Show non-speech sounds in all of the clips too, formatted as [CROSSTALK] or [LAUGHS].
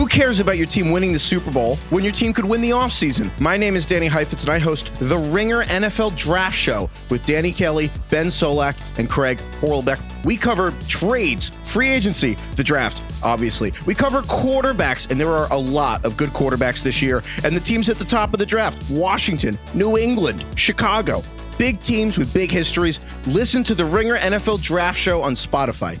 Who cares about your team winning the Super Bowl when your team could win the offseason? My name is Danny Heifetz, and I host the Ringer NFL Draft Show with Danny Kelly, Ben Solak, and Craig Horlbeck. We cover trades, free agency, the draft, obviously. We cover quarterbacks, and there are a lot of good quarterbacks this year. And the teams at the top of the draft Washington, New England, Chicago. Big teams with big histories. Listen to the Ringer NFL Draft Show on Spotify.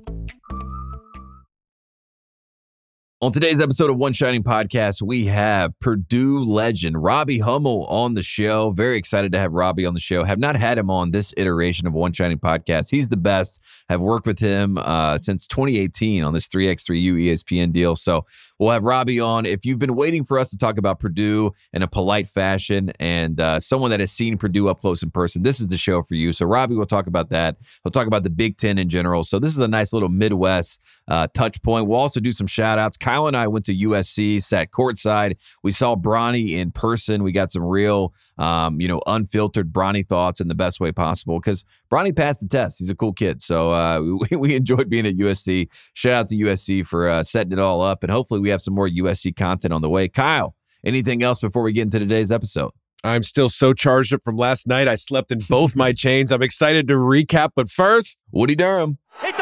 On today's episode of One Shining Podcast, we have Purdue legend Robbie Hummel on the show. Very excited to have Robbie on the show. Have not had him on this iteration of One Shining Podcast. He's the best. Have worked with him uh, since 2018 on this 3x3U ESPN deal. So we'll have Robbie on. If you've been waiting for us to talk about Purdue in a polite fashion and uh, someone that has seen Purdue up close in person, this is the show for you. So Robbie will talk about that. We'll talk about the Big Ten in general. So this is a nice little Midwest uh, touch point. We'll also do some shout outs. Kyle and I went to USC, sat courtside. We saw Bronny in person. We got some real, um, you know, unfiltered Bronny thoughts in the best way possible because Bronny passed the test. He's a cool kid. So uh, [LAUGHS] we, we enjoyed being at USC. Shout out to USC for uh, setting it all up. And hopefully we have some more USC content on the way. Kyle, anything else before we get into today's episode? I'm still so charged up from last night. I slept in both my [LAUGHS] chains. I'm excited to recap, but first, Woody Durham. He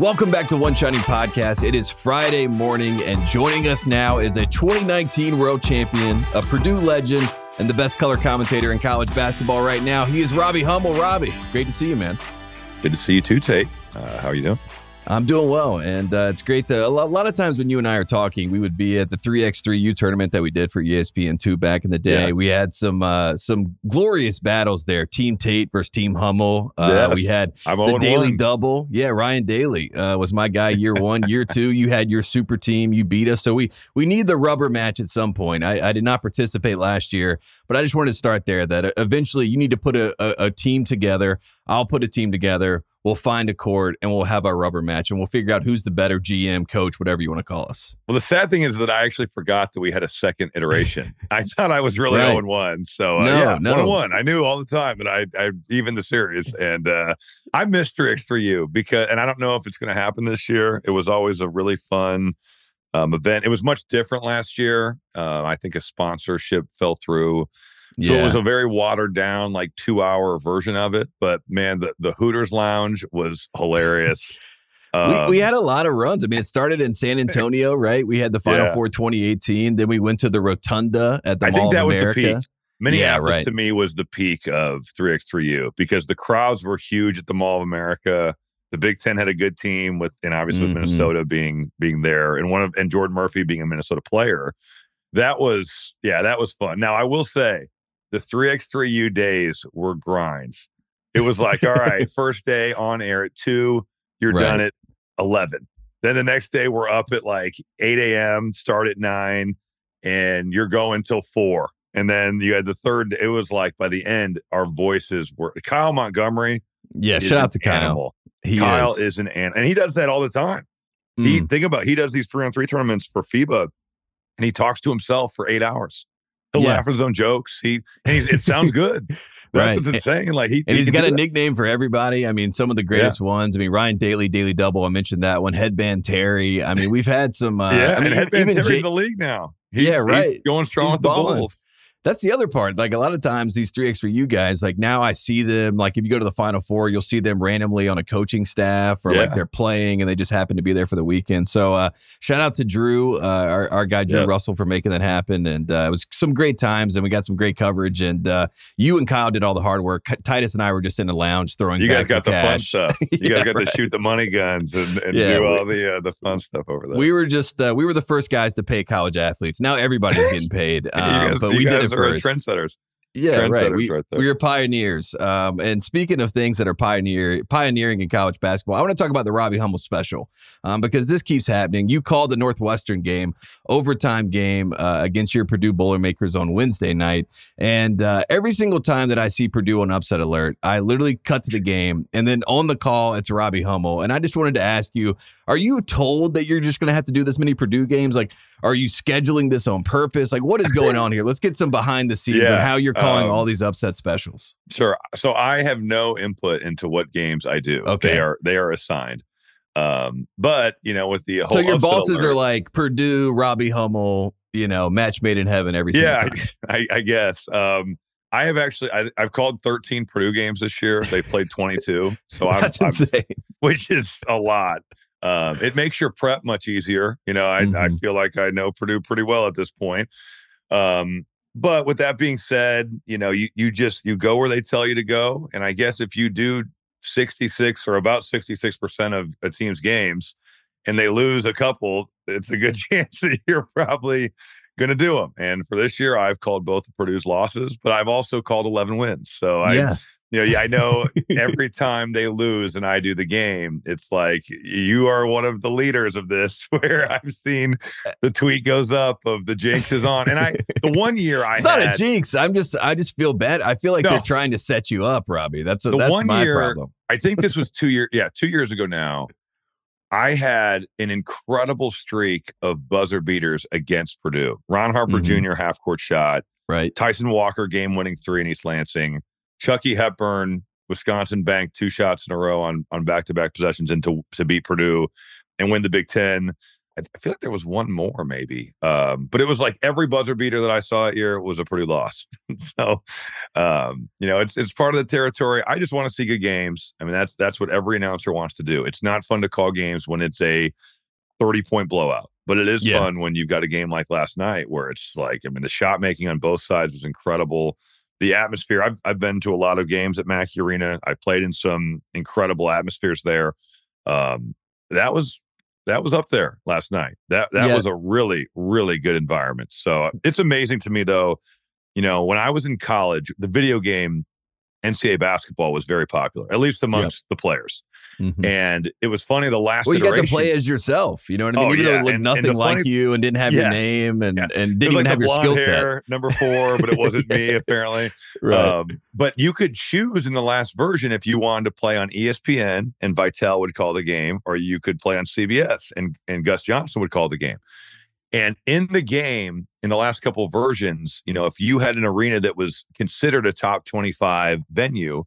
Welcome back to One Shining Podcast. It is Friday morning, and joining us now is a 2019 world champion, a Purdue legend, and the best color commentator in college basketball right now. He is Robbie Hummel. Robbie, great to see you, man. Good to see you too, Tate. Uh, how are you doing? I'm doing well, and uh, it's great to. A lot, a lot of times when you and I are talking, we would be at the 3x3U tournament that we did for E ESPN2 back in the day. Yes. We had some uh, some glorious battles there. Team Tate versus Team Hummel. Uh, Yes. We had I'm the daily 1. double. Yeah, Ryan Daly uh, was my guy year one. year two, you had your super team. You beat us. So we we need the rubber match at some point. I, I did not participate last year, but I just wanted to start there. That uh, eventually you need to put a, a, a team together. I'll put a team together. We'll find a court and we'll have our rubber match and we'll figure out who's the better GM, coach, whatever you want to call us. Well, the sad thing is that I actually forgot that we had a second iteration. [LAUGHS] I thought I was really Right. 0 1. So, uh, No, yeah, no. 1 1. I knew all the time, but I, I even the series. [LAUGHS] And uh, I missed 3x3U because, and I don't know if it's going to happen this year. It was always a really fun um, event. It was much different last year. Uh, I think a sponsorship fell through. So it was a very watered down, like two hour version of it. But man, the, the Hooters Lounge was hilarious. [LAUGHS] we, Um, we had a lot of runs. I mean, it started in San [LAUGHS] Antonio, right? We had the Final Yeah. Four 2018. Then we went to the Rotunda at the I Mall think that of was America. the peak. Minneapolis right. to me was the peak of 3x3U because the crowds were huge at the Mall of America. The Big Ten had a good team with, and obviously Mhm. with Minnesota being being there, and one of and Jordan Murphy being a Minnesota player. That was yeah, that was fun. Now I will say, the 3x3U days were grinds. It was like, all right, [LAUGHS] first day on air at two, you're Right. done at eleven. Then the next day we're up at like 8 a.m., start at nine, and you're going till four. And then you had the third. It was like by the end, our voices were Kyle Montgomery. Yeah, shout out to Kyle. Animal. He Kyle is. is. an an, and he does that all the time. He Mm. think about he does these three on three tournaments for FIBA, and he talks to himself for eight hours. He'll Yeah. laugh at his own jokes. He he's, it sounds good. [LAUGHS] That's Right. what's insane. Like he and he he's can got a that. nickname for everybody. I mean, some of the greatest ones. I mean, Ryan Daly, Daily Double. I mentioned that one. Headband Terry. I mean, we've had some. Uh, yeah, I mean, Headband even Terry's Jake- in the league now. He's, Yeah, right. He's going strong He's with the. Bulls. That's the other part. Like a lot of times, these three X for you guys, like now I see them. Like if you go to the Final Four, you'll see them randomly on a coaching staff or like they're playing and they just happen to be there for the weekend. So uh, shout out to Drew, uh, our, our guy Drew Yes. Russell, for making that happen. And uh, it was some great times and we got some great coverage. And uh, you and Kyle did all the hard work. Titus and I were just in the lounge throwing. You guys got the fun stuff. [LAUGHS] You Yeah, guys got right. to shoot the money guns and, and Yeah, do we- all the uh, the fun stuff over there. We were just uh, we were the first guys to pay college athletes. Now everybody's [LAUGHS] getting paid, um, guys, but we did guys first. trendsetters. Yeah, right. We, right we are pioneers. Um, and speaking of things that are pioneer pioneering in college basketball, I want to talk about the Robbie Hummel special um, because this keeps happening. You called the Northwestern game, overtime game uh, against your Purdue Boilermakers on Wednesday night, and uh, every single time that I see Purdue on upset alert, I literally cut to the game, and then on the call, it's Robbie Hummel. And I just wanted to ask you: Are you told that you're just going to have to do this many Purdue games? Like, are you scheduling this on purpose? Like, what is going [LAUGHS] on here? Let's get some behind the scenes Yeah, and how you're calling um, all these upset specials. Sure. So I have no input into what games I do. Okay. They are they are assigned. Um, but you know, with the whole So your bosses are like Purdue, Robbie Hummel, you know, match made in heaven every single yeah. [LAUGHS] I, I guess. Um, I have actually I, I've called 13 Purdue games this year. They played [LAUGHS] 22, so I'm, That's I'm insane. [LAUGHS] which is a lot. Um, it makes your prep much easier. You know, I, I Mhm. feel like I know Purdue pretty well at this point. Um, but with that being said, you know, you you just you go where they tell you to go. And I guess if you do 66 or about 66% of a team's games and they lose a couple, it's a good [LAUGHS] chance that you're probably going to do them. And for this year, I've called both of Purdue's losses, but I've also called 11 wins. So I, yeah. You know, yeah, I know [LAUGHS] every time they lose and I do the game, it's like you are one of the leaders of this. [LAUGHS] Where I've seen the tweet goes up of the jinx is on, and I the [LAUGHS] one year I It's not a jinx. I'm just I just feel bad. I feel like they're trying to set you up, Robbie. That's a, The that's one my year- problem. I think this was two years, yeah, two years ago now. I had an incredible streak of buzzer beaters against Purdue. Ron Harper Mhm. Jr. half court shot, Right. Tyson Walker game winning three in East Lansing, Chucky Hepburn, Wisconsin banked two shots in a row on on back to back possessions and to, to beat Purdue and win the Big Ten. I I feel like there was one more maybe, um, but it was like every buzzer beater that I saw that year was a Purdue loss. [LAUGHS] so, um, you know, it's it's part of the territory. I just want to see good games. I mean, that's that's what every announcer wants to do. It's not fun to call games when it's a thirty point blowout, but it is Yeah. fun when you've got a game like last night where it's like, I mean, the shot making on both sides was incredible. The atmosphere. I've I've been to a lot of games at Mackey Arena. I played in some incredible atmospheres there. Um, that was that was up there last night. That that Yeah. was a really really good environment. So it's amazing to me though. You know, when I was in college, the video game NCAA basketball was very popular, at least amongst the players. Mhm. And it was funny. The last Well, you got to play as yourself. You know what I mean? Oh, Even though it looked and- and nothing the like funny- you and didn't have your name and, Yeah. and didn't was even have your skill set. number four, but it wasn't me [LAUGHS] apparently. Um, but you could choose in the last version if you wanted to play on ESPN and Vitale would call the game, or you could play on CBS and and Gus Johnson would call the game. And in the game, in the last couple of versions, you know, if you had an arena that was considered a top 25 venue,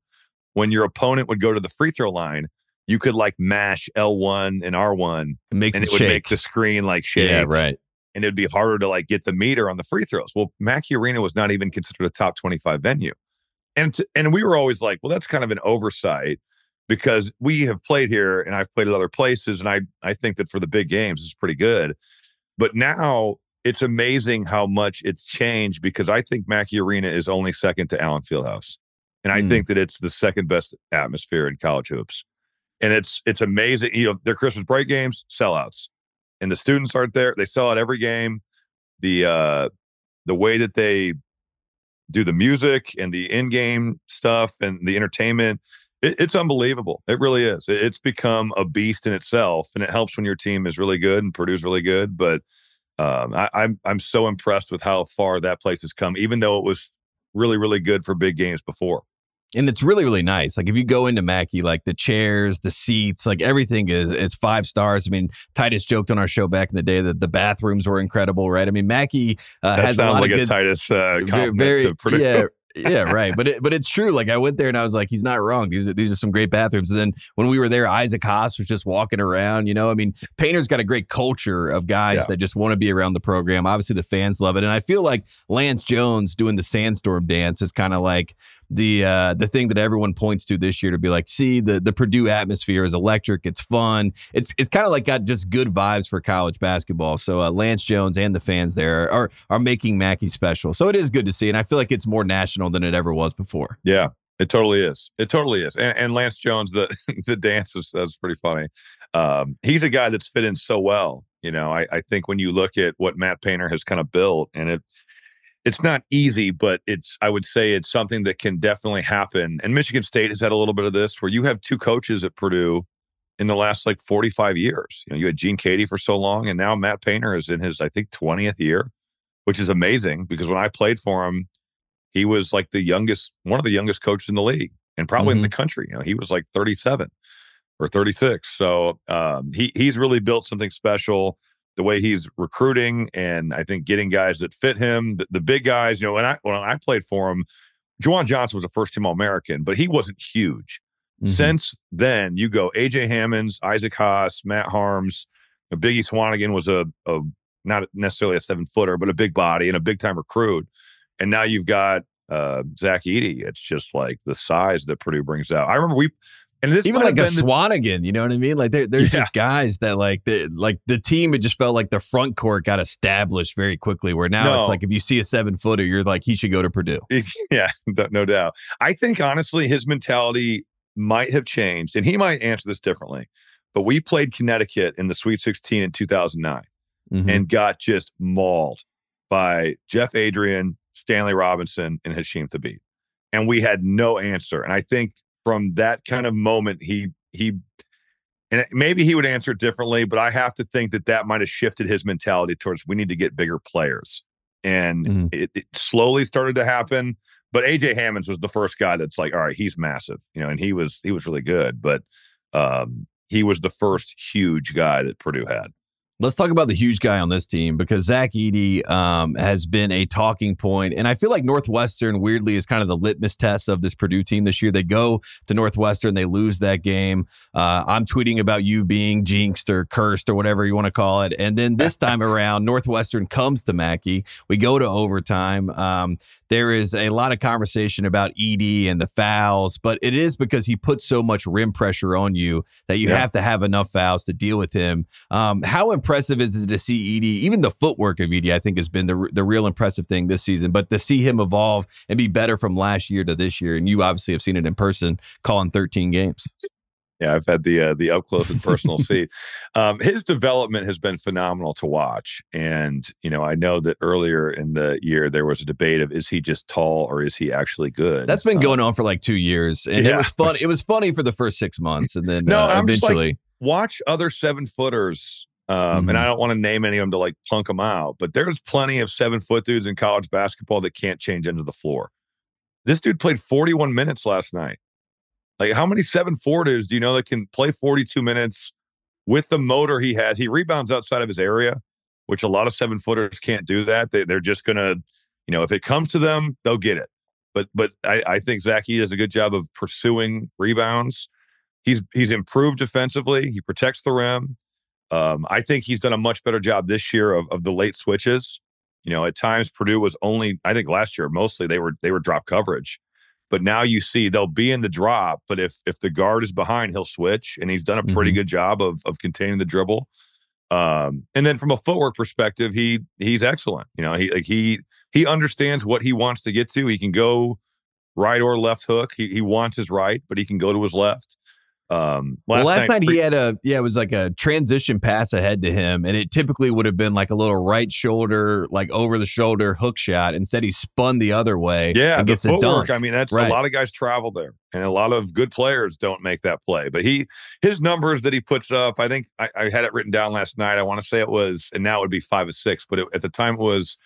when your opponent would go to the free throw line, you could like mash L1 and R1 It makes and it, it would shake. make the screen like shake yeah, right. and it'd be harder to like get the meter on the free throws. Well, Mackey Arena was not even considered a top 25 venue. And t- and we were always like, well, that's kind of an oversight because we have played here and I've played at other places and I I think that for the big games it's pretty good. But now it's amazing how much it's changed because I think Mackey Arena is only second to Allen Fieldhouse. And I Hmm. think that it's the second best atmosphere in college hoops. And it's it's amazing. You know, their Christmas break games, sellouts. And the students aren't there. They sell out every game. The uh the way that they do the music and the in-game stuff and the entertainment, it, it's unbelievable. It really is. It- it's become a beast in itself. And it helps when your team is really good and Purdue's really good. But um I, I'm I'm so impressed with how far that place has come, even though it was really, really good for big games before. and it's really really nice like if you go into Mackey like the chairs the seats like everything is is five stars i mean titus joked on our show back in the day that the bathrooms were incredible right i mean Mackey uh, has a sounds lot like of a Titus uh, ve- compliment to yeah yeah right but it, but it's true like i went there and i was like he's not wrong these are, these are some great bathrooms and then when we were there isaac haas was just walking around you know i mean painter's got a great culture of guys Yeah. that just want to be around the program obviously the fans love it and i feel like lance jones doing the sandstorm dance is kind of like the uh the thing that everyone points to this year to be like see the the Purdue atmosphere is electric it's fun it's it's kind of like got just good vibes for college basketball so uh, Lance Jones and the fans there are are making Mackey special so it is good to see and I feel like it's more national than it ever was before Yeah, it totally is. It totally is. And, and Lance Jones, the [LAUGHS] the dance is that's pretty funny. Um, he's a guy that's fit in so well. You know, I, I think when you look at what Matt Painter has kind of built, and it it's not easy, but it's I would say it's something that can definitely happen. And Michigan State has had a little bit of this where you have two coaches at Purdue in the last like 45 years. You know, you had Gene Keady for so long, and now Matt Painter is in his, I think, 20th year, which is amazing because when I played for him, he was like the youngest, one of the youngest coaches in the league and probably mm-hmm. in the country. You know, he was like 37 or 36. So um, he he's really built something special. The way he's recruiting and I think getting guys that fit him, the, the big guys. You know, when I when I played for him, JaJuan Johnson was a first team All American, but he wasn't huge. Mm-hmm. Since then, you go AJ Hammons, Isaac Haas, Matt Haarms, Biggie Swanigan was a, a not necessarily a seven footer, but a big body and a big time recruit. And now you've got uh, Zach Edey. It's just like the size that Purdue brings out. I remember we and this even like a Swanigan, you know what I mean? Like there, there's yeah. just guys that like the like the team. It just felt like the front court got established very quickly. Where now no. it's like if you see a seven footer, you're like he should go to Purdue. [LAUGHS] Yeah, no doubt. I think honestly, his mentality might have changed, and he might answer this differently. But we played Connecticut in the Sweet 16 in 2009 mm-hmm. and got just mauled by Jeff Adrien, Stanley Robinson, and Hasheem Thabeet. And we had no answer. And I think from that kind of moment, he, he, and maybe he would answer differently, but I have to think that that might have shifted his mentality towards we need to get bigger players. And mm-hmm. it, it slowly started to happen. But AJ Hammons was the first guy that's like, all right, he's massive, you know, and he was he was really good, but um, he was the first huge guy that Purdue had. Let's talk about the huge guy on this team because Zach Edey um, has been a talking point, and I feel like Northwestern weirdly is kind of the litmus test of this Purdue team this year. They go to Northwestern, they lose that game. Uh, I'm tweeting about you being jinxed or cursed or whatever you want to call it, and then this [LAUGHS] time around, Northwestern comes to Mackey. We go to overtime. Um, there is a lot of conversation about Edey and the fouls, but it is because he puts so much rim pressure on you that you yeah. have to have enough fouls to deal with him. Um, how impressive is it to see Edey? Even the footwork of Edey, I think, has been the the real impressive thing this season. But to see him evolve and be better from last year to this year, and you obviously have seen it in person, calling 13 games. Yeah, I've had the uh, the up close and personal [LAUGHS] seat. Um, his development has been phenomenal to watch, and you know, I know that earlier in the year there was a debate of is he just tall or is he actually good? That's been going um, on for like two years, and yeah. it was fun. [LAUGHS] It was funny for the first six months, and then no, uh, eventually like, watch other seven footers. Um, mm-hmm. And I don't want to name any of them to like punk them out, but there's plenty of seven foot dudes in college basketball that can't change into the floor. This dude played 41 minutes last night. Like, how many seven footers do you know that can play 42 minutes with the motor he has? He rebounds outside of his area, which a lot of seven footers can't do that. They, they're just going to, you know, if it comes to them, they'll get it. But but I, I think Zachy does a good job of pursuing rebounds. He's he's improved defensively. He protects the rim. Um, I think he's done a much better job this year of, of the late switches. You know, at times Purdue was only, I think last year mostly they were they were drop coverage. But now you see they'll be in the drop, but if if the guard is behind, he'll switch, and he's done a pretty mm-hmm. good job of of containing the dribble. Um, and then from a footwork perspective, he he's excellent. You know, he like he he understands what he wants to get to. He can go right or left hook. He he wants his right, but he can go to his left. Um, last, well, last night, night free- he had a yeah, it was like a transition pass ahead to him, and it typically would have been like a little right shoulder, like over the shoulder hook shot. Instead, he spun the other way. Yeah, and gets footwork. a dunk. I mean, that's right. a lot of guys travel there, and a lot of good players don't make that play. But he, his numbers that he puts up, I think I, I had it written down last night. I want to say it was, and now it would be five or six, but it, at the time it was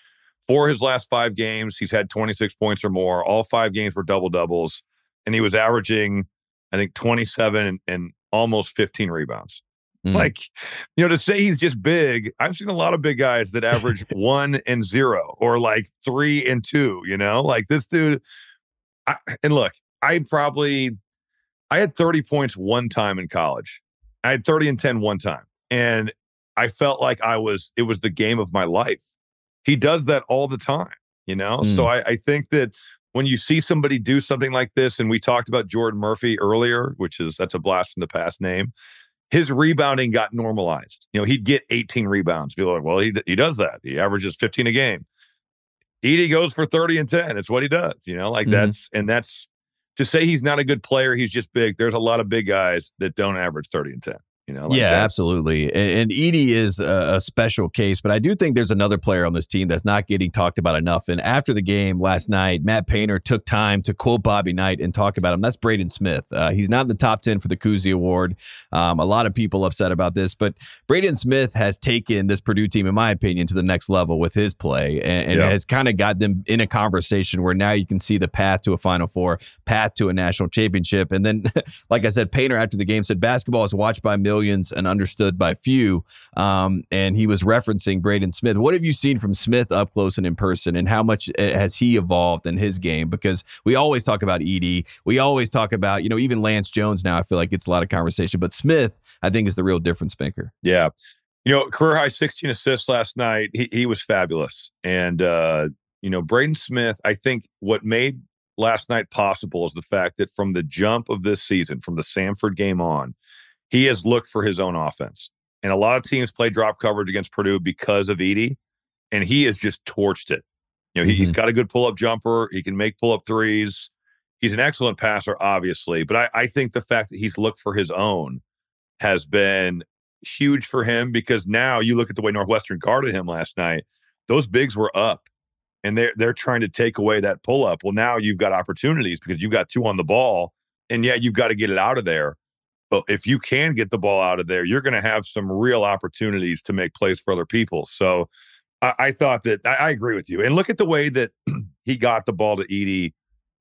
for his last five games. He's had 26 points or more. All five games were double doubles, and he was averaging. I think 27 and, and almost 15 rebounds. Mm. Like, you know, to say he's just big, I've seen a lot of big guys that average [LAUGHS] one and zero or like three and two, you know, like this dude. I, and look, I probably, I had 30 points one time in college. I had 30 and 10 one time. And I felt like I was, it was the game of my life. He does that all the time, you know? Mm. So I, I think that when you see somebody do something like this, and we talked about Jordan Murphy earlier, which is that's a blast from the past name. His rebounding got normalized. You know, he'd get 18 rebounds. People are like, well, he, he does that. He averages 15 a game. Edey goes for 30 and 10. It's what he does, you know, like mm-hmm. that's, and that's to say he's not a good player, he's just big. There's a lot of big guys that don't average 30 and 10. You know, like yeah, absolutely. And, and Edey is a, a special case, but I do think there's another player on this team that's not getting talked about enough. And after the game last night, Matt Painter took time to quote Bobby Knight and talk about him. That's Braden Smith. Uh, he's not in the top 10 for the Cousy Award. Um, a lot of people upset about this, but Braden Smith has taken this Purdue team, in my opinion, to the next level with his play and, and Yeah. has kind of got them in a conversation where now you can see the path to a Final Four, path to a national championship. And then, [LAUGHS] like I said, Painter after the game said basketball is watched by millions and understood by few. Um, and he was referencing Braden Smith. What have you seen from Smith up close and in person, and how much uh, has he evolved in his game? Because we always talk about Edey, we always talk about you know even Lance Jones. Now I feel like it's a lot of conversation, but Smith I think is the real difference maker. Yeah. You know, career high 16 assists last night. He he was fabulous. And uh, you know, Braden Smith, I think what made last night possible is the fact that from the jump of this season, from the Samford game on, he has looked for his own offense. And a lot of teams play drop coverage against Purdue because of Edey, and he has just torched it. You know, he, he's mm-hmm. got a good pull-up jumper. He can make pull-up threes. He's an excellent passer, obviously. But I, I think the fact that he's looked for his own has been huge for him because now you look at the way Northwestern guarded him last night. Those bigs were up and they're they're trying to take away that pull up. Well, now you've got opportunities because you've got two on the ball, and yeah, you've got to get it out of there. But if you can get the ball out of there, you're going to have some real opportunities to make plays for other people. So I, I thought that I, I agree with you. And look at the way that [CLEARS THROAT] he got the ball to Edey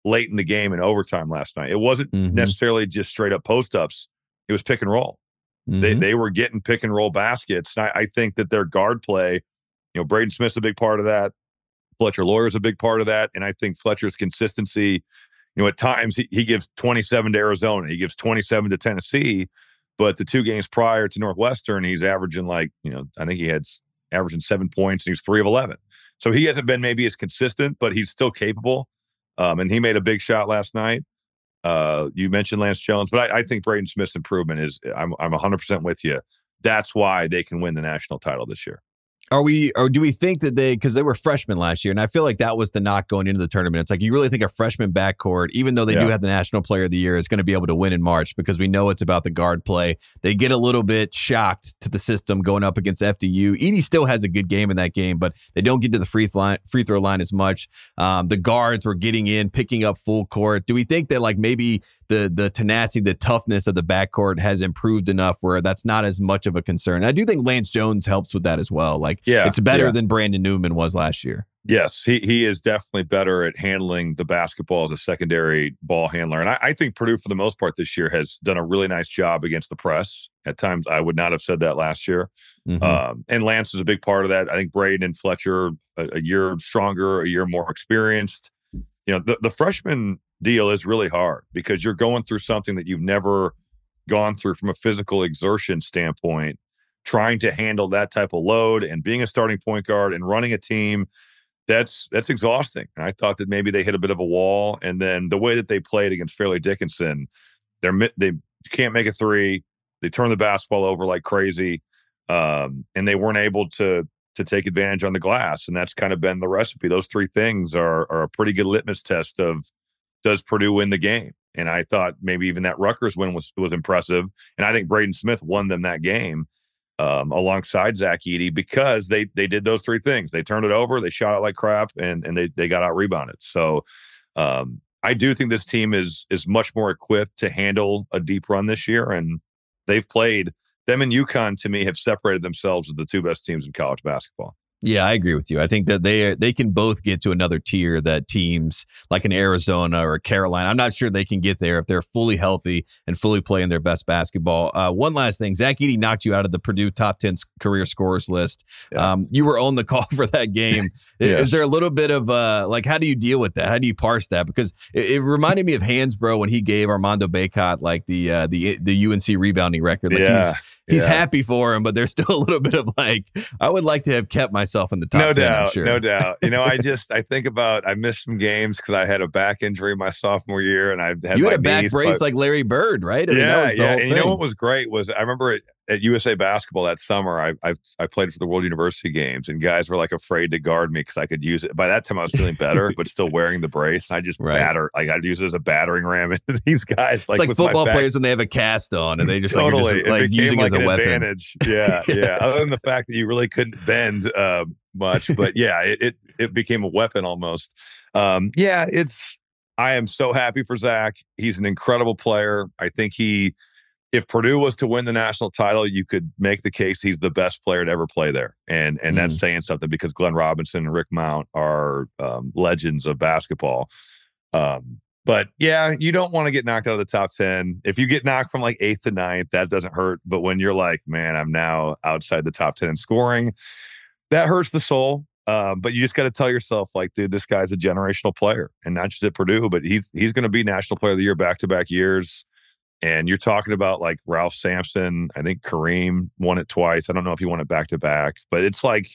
late in the game in overtime last night. It wasn't Mhm. necessarily just straight up post ups. It was pick and roll. They Mhm. they were getting pick and roll baskets. And I, I think that their guard play, you know, Braden Smith's a big part of that. Fletcher Loyer's a big part of that. And I think Fletcher's consistency, you know, at times he, he gives 27 to Arizona, he gives 27 to Tennessee. But the two games prior to Northwestern, he's averaging like, you know, I think he had averaging seven points and he's three of 11. So he hasn't been maybe as consistent, but he's still capable. Um, and he made a big shot last night. Uh, you mentioned Lance Jones, but I, I think Braden Smith's improvement is I'm I'm 100 percent with you. That's why they can win the national title this year. Are we, or do we think that they, because they were freshmen last year, and I feel like that was the knock going into the tournament. It's like you really think a freshman backcourt, even though they do have the National Player of the Year, is going to be able to win in March because we know it's about the guard play. They get a little bit shocked to the system going up against FDU. Edey still has a good game in that game, but they don't get to the free, line, free throw line as much. Um, the guards were getting in, picking up full court. Do we think that like maybe the the tenacity, the toughness of the backcourt has improved enough where that's not as much of a concern? I do think Lance Jones helps with that as well. Like Yeah, it's better yeah. than Brandon Newman was last year. Yes, he he is definitely better at handling the basketball as a secondary ball handler, and I, I think Purdue for the most part this year has done a really nice job against the press. At times, I would not have said that last year. Mhm. Um, and Lance is a big part of that. I think Braden and Fletcher a, a year stronger, a year more experienced. You know, the, the freshman deal is really hard because you're going through something that you've never gone through from a physical exertion standpoint, trying to handle that type of load and being a starting point guard and running a team. That's that's exhausting. And I thought that maybe they hit a bit of a wall. And then the way that they played against Fairleigh Dickinson, they're they can't make a three. They turn the basketball over like crazy um, and they weren't able to to take advantage on the glass, and that's kind of been the recipe. Those three things are are a pretty good litmus test of does Purdue win the game. And I thought maybe even that Rutgers win was was impressive, and I think Braden Smith won them that game um, alongside Zach Edey because they they did those three things. They turned it over, they shot it like crap, and and they they got out rebounded. So. Um, I do think this team is is much more equipped to handle a deep run this year, and they've played them and UConn to me have separated themselves as the two best teams in college basketball. Yeah, I agree with you. I think that they they can both get to another tier that teams like an Arizona or Carolina. I'm not sure they can get there if they're fully healthy and fully playing their best basketball. Uh, one last thing, Zach Edey knocked you out of the Purdue top ten career scorers list. Yeah. Um, you were on the call [LAUGHS] for that game. Is- [LAUGHS] Yes. Is there a little bit of uh, like how do you deal with that? How do you parse that? Because it, it reminded me of Hansbrough when he gave Armando Bacot like the uh, the the UNC rebounding record. Like Yeah, he's he's yeah. happy for him, but there's still [LAUGHS] a little bit of like I would like to have kept myself in the top no 10, doubt, sure. no doubt. You know, I [LAUGHS] just I think about I missed some games because I had a back injury my sophomore year, and I had you had a back knees, brace but- like Larry Bird, right? I mean, yeah, yeah. you know what was great was I remember it, at USA Basketball that summer, I, I I played for the World University Games, and guys were like afraid to guard me because I could use it. By that time, I was feeling better, but still wearing the brace. And I just Right. batter, like I'd use it as a battering ram [LAUGHS] into these guys. it's like football players when they have a cast on and they just totally, like, just, like it using like as a weapon. advantage. Yeah, yeah. [LAUGHS] Other than the fact that you really couldn't bend uh, much, but yeah, it, it it became a weapon almost. Um, yeah, it's. I am so happy for Zach. He's an incredible player. I think he, if Purdue was to win the national title, you could make the case he's the best player to ever play there, and and that's saying something because Glenn Robinson and Rick Mount are um, legends of basketball. Um, but yeah, you don't want to get knocked out of the top 10. If you get knocked from like eighth to ninth, that doesn't hurt. But when you're like, man, I'm now outside the top 10 in scoring, that hurts the soul. Um, but you just got to tell yourself, like, dude, this guy's a generational player, and not just at Purdue, but he's he's going to be national player of the year back to back years. And you're talking about like Ralph Sampson. I think Kareem won it twice. I don't know if he won it back to back, but it's like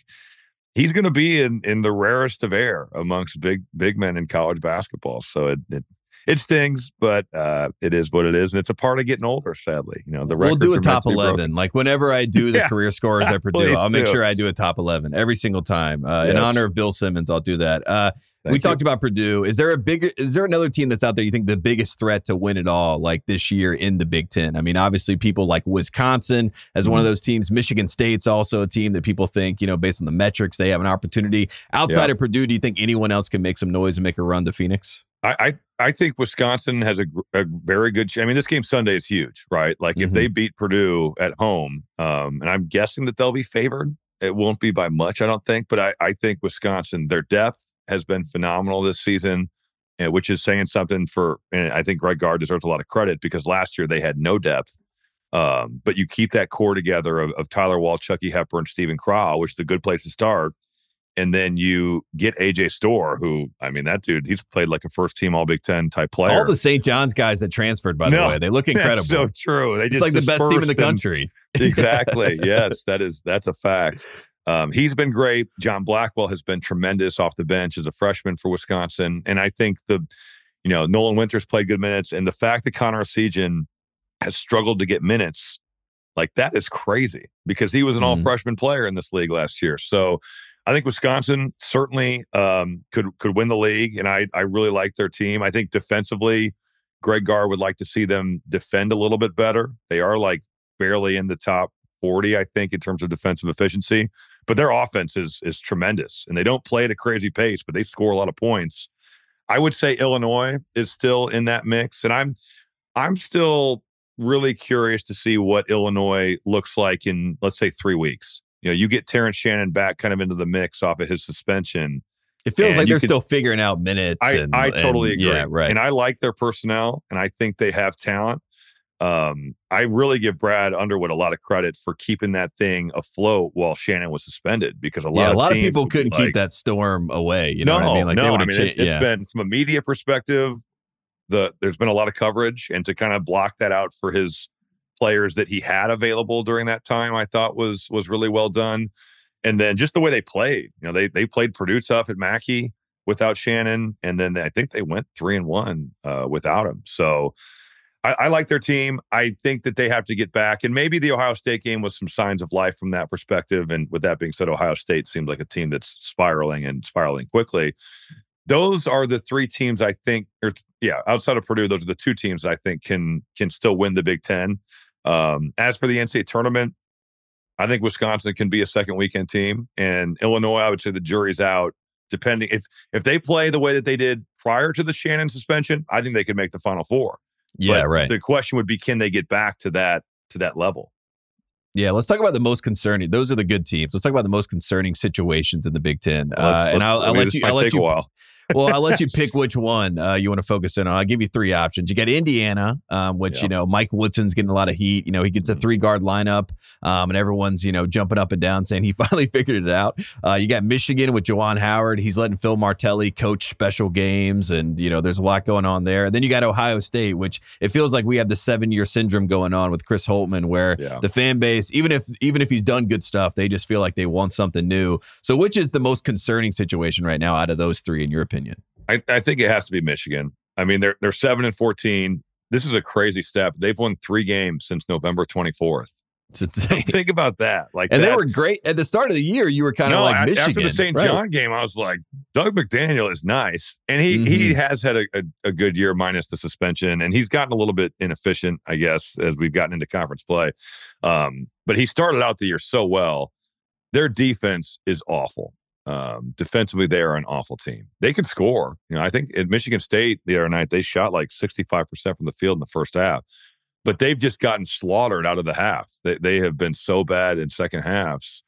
he's going to be in in the rarest of air amongst big big men in college basketball. So it it, it stings, but uh, it is what it is, and it's a part of getting older. Sadly, you know the We'll do a top to be broken. 11. Like whenever I do the Yeah. career scores at Purdue, I'll make do. sure I do a top 11 every single time. Uh, In honor of Bill Simmons, I'll do that. Uh, we you. talked about Purdue. Is there a big, is there another team that's out there you think the biggest threat to win it all like this year in the Big Ten? I mean, obviously people like Wisconsin as one of Mm-hmm. those teams. Michigan State's also a team that people think, you know, based on the metrics, they have an opportunity. Outside Yeah. of Purdue, do you think anyone else can make some noise and make a run to Phoenix? I, I think Wisconsin has a, a very good. ch- I mean, this game Sunday is huge, right? Like if Mhm. they beat Purdue at home, um, and I'm guessing that they'll be favored. It won't be by much, I don't think. But I, I think Wisconsin, their depth has been phenomenal this season, and which is saying something for. And I think Greg Gard deserves a lot of credit because last year they had no depth. Um, but you keep that core together of, of Tyler Wahl, Chucky Hepburn, Steven Crowl, which is a good place to start. And then you get AJ Storr, who I mean, that dude, he's played like a first team All Big Ten type player. All the St. John's guys that transferred, by the No, way, they look [LAUGHS] incredible. That's so true. They it's like the best team in the country. exactly. [LAUGHS] Yes, that is that's a fact. Um, he's been great. John Blackwell has been tremendous off the bench as a freshman for Wisconsin, and I think the, you know, Nolan Winters played good minutes, and the fact that Connor Essegian has struggled to get minutes, like that is crazy because he was an all Mhm. freshman player in this league last year. So. I think Wisconsin certainly um, could could win the league, and I I really like their team. I think defensively, Greg Gard would like to see them defend a little bit better. They are like barely in the top 40, I think, in terms of defensive efficiency. But their offense is is tremendous. And they don't play at a crazy pace, but they score a lot of points. I would say Illinois is still in that mix. And I'm I'm still really curious to see what Illinois looks like in let's say three weeks. You know, you get Terrence Shannon back kind of into the mix off of his suspension. It feels like they're could- still figuring out minutes. I, and, I totally and- agree. Yeah, right. And I like their personnel and I think they have talent. Um, I really give Brad Underwood a lot of credit for keeping that thing afloat while Shannon was suspended because a lot yeah, of a lot of people couldn't like, keep that storm away. You know no, what I mean? Like no, they I would mean have it's, changed. it's Yeah. been from a media perspective. The there's been a lot of coverage, and to kind of block that out for his players that he had available during that time, I thought was was really well done. And then just the way they played, you know, they they played Purdue tough at Mackey without Shannon, and then I think they went three and one uh, without him. So. I, I like their team. I think that they have to get back, and maybe the Ohio State game was some signs of life from that perspective. And with that being said, Ohio State seems like a team that's spiraling and spiraling quickly. Those are the three teams I think, or yeah, outside of Purdue, those are the two teams I think can can still win the Big Ten. Um, as for the NCAA tournament, I think Wisconsin can be a second weekend team, and Illinois, I would say the jury's out. Depending if if they play the way that they did prior to the Shannon suspension, I think they could make the Final Four. Yeah, But right. The question would be, can they get back to that to that level? Yeah, let's talk about the most concerning. Those are the good teams. Let's talk about the most concerning situations in the Big Ten. Uh, and I'll, I'll mean, let you. I'll let take a you. Well, I'll let you [LAUGHS] pick which one uh, you want to focus in on. I'll give you three options. You got Indiana, um, which Yeah. you know Mike Woodson's getting a lot of heat. You know he gets a Mhm. three guard lineup, um, and everyone's you know jumping up and down saying he [LAUGHS] finally figured it out. Uh, you got Michigan with Juwan Howard. He's letting Phil Martelli coach special games, and you know there's a lot going on there. And then you got Ohio State, which it feels like we have the seven year syndrome going on with Chris Holtmann, where Yeah. the fan base, even if even if he's done good stuff, they just feel like they want something new. So, which is the most concerning situation right now out of those three, in your opinion? I, I think it has to be Michigan. I mean, they're they're seven and fourteen. This is a crazy step. They've won three games since November twenty fourth. Think about that. Like, And they were great at the start of the year. You were kind of no, like Michigan after the St. right. John game, I was like, Dug McDaniel is nice, and he he Mhm. has had a, a, a good year minus the suspension, and he's gotten a little bit inefficient, I guess, as we've gotten into conference play. Um, but he started out the year so well. Their defense is awful. Um, defensively, they are an awful team. They can score. You know, I think at Michigan State the other night they shot like sixty five percent from the field in the first half, but they've just gotten slaughtered out of the half. They they have been so bad in second halves.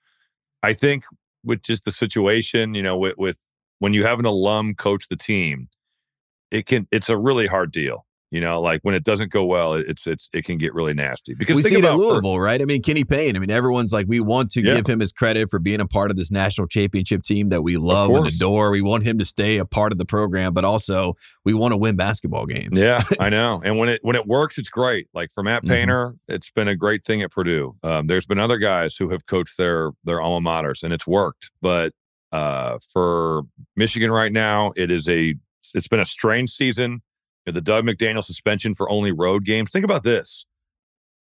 I think with just the situation, you know, with, with when you have an alum coach the team, it can it's a really hard deal. You know, like when it doesn't go well, it's it's it can get really nasty. Because we think see it at Louisville, right? I mean, Kenny Payne. I mean, everyone's like, we want to Yeah. give him his credit for being a part of this national championship team that we love and adore. We want him to stay a part of the program, but also we want to win basketball games. Yeah, [LAUGHS] I know. And when it when it works, it's great. Like for Matt Mhm. Painter, it's been a great thing at Purdue. Um, there's been other guys who have coached their their alma maters, and it's worked. But uh, for Michigan right now, it is a it's been a strange season. The Dug McDaniel suspension for only road games. Think about this.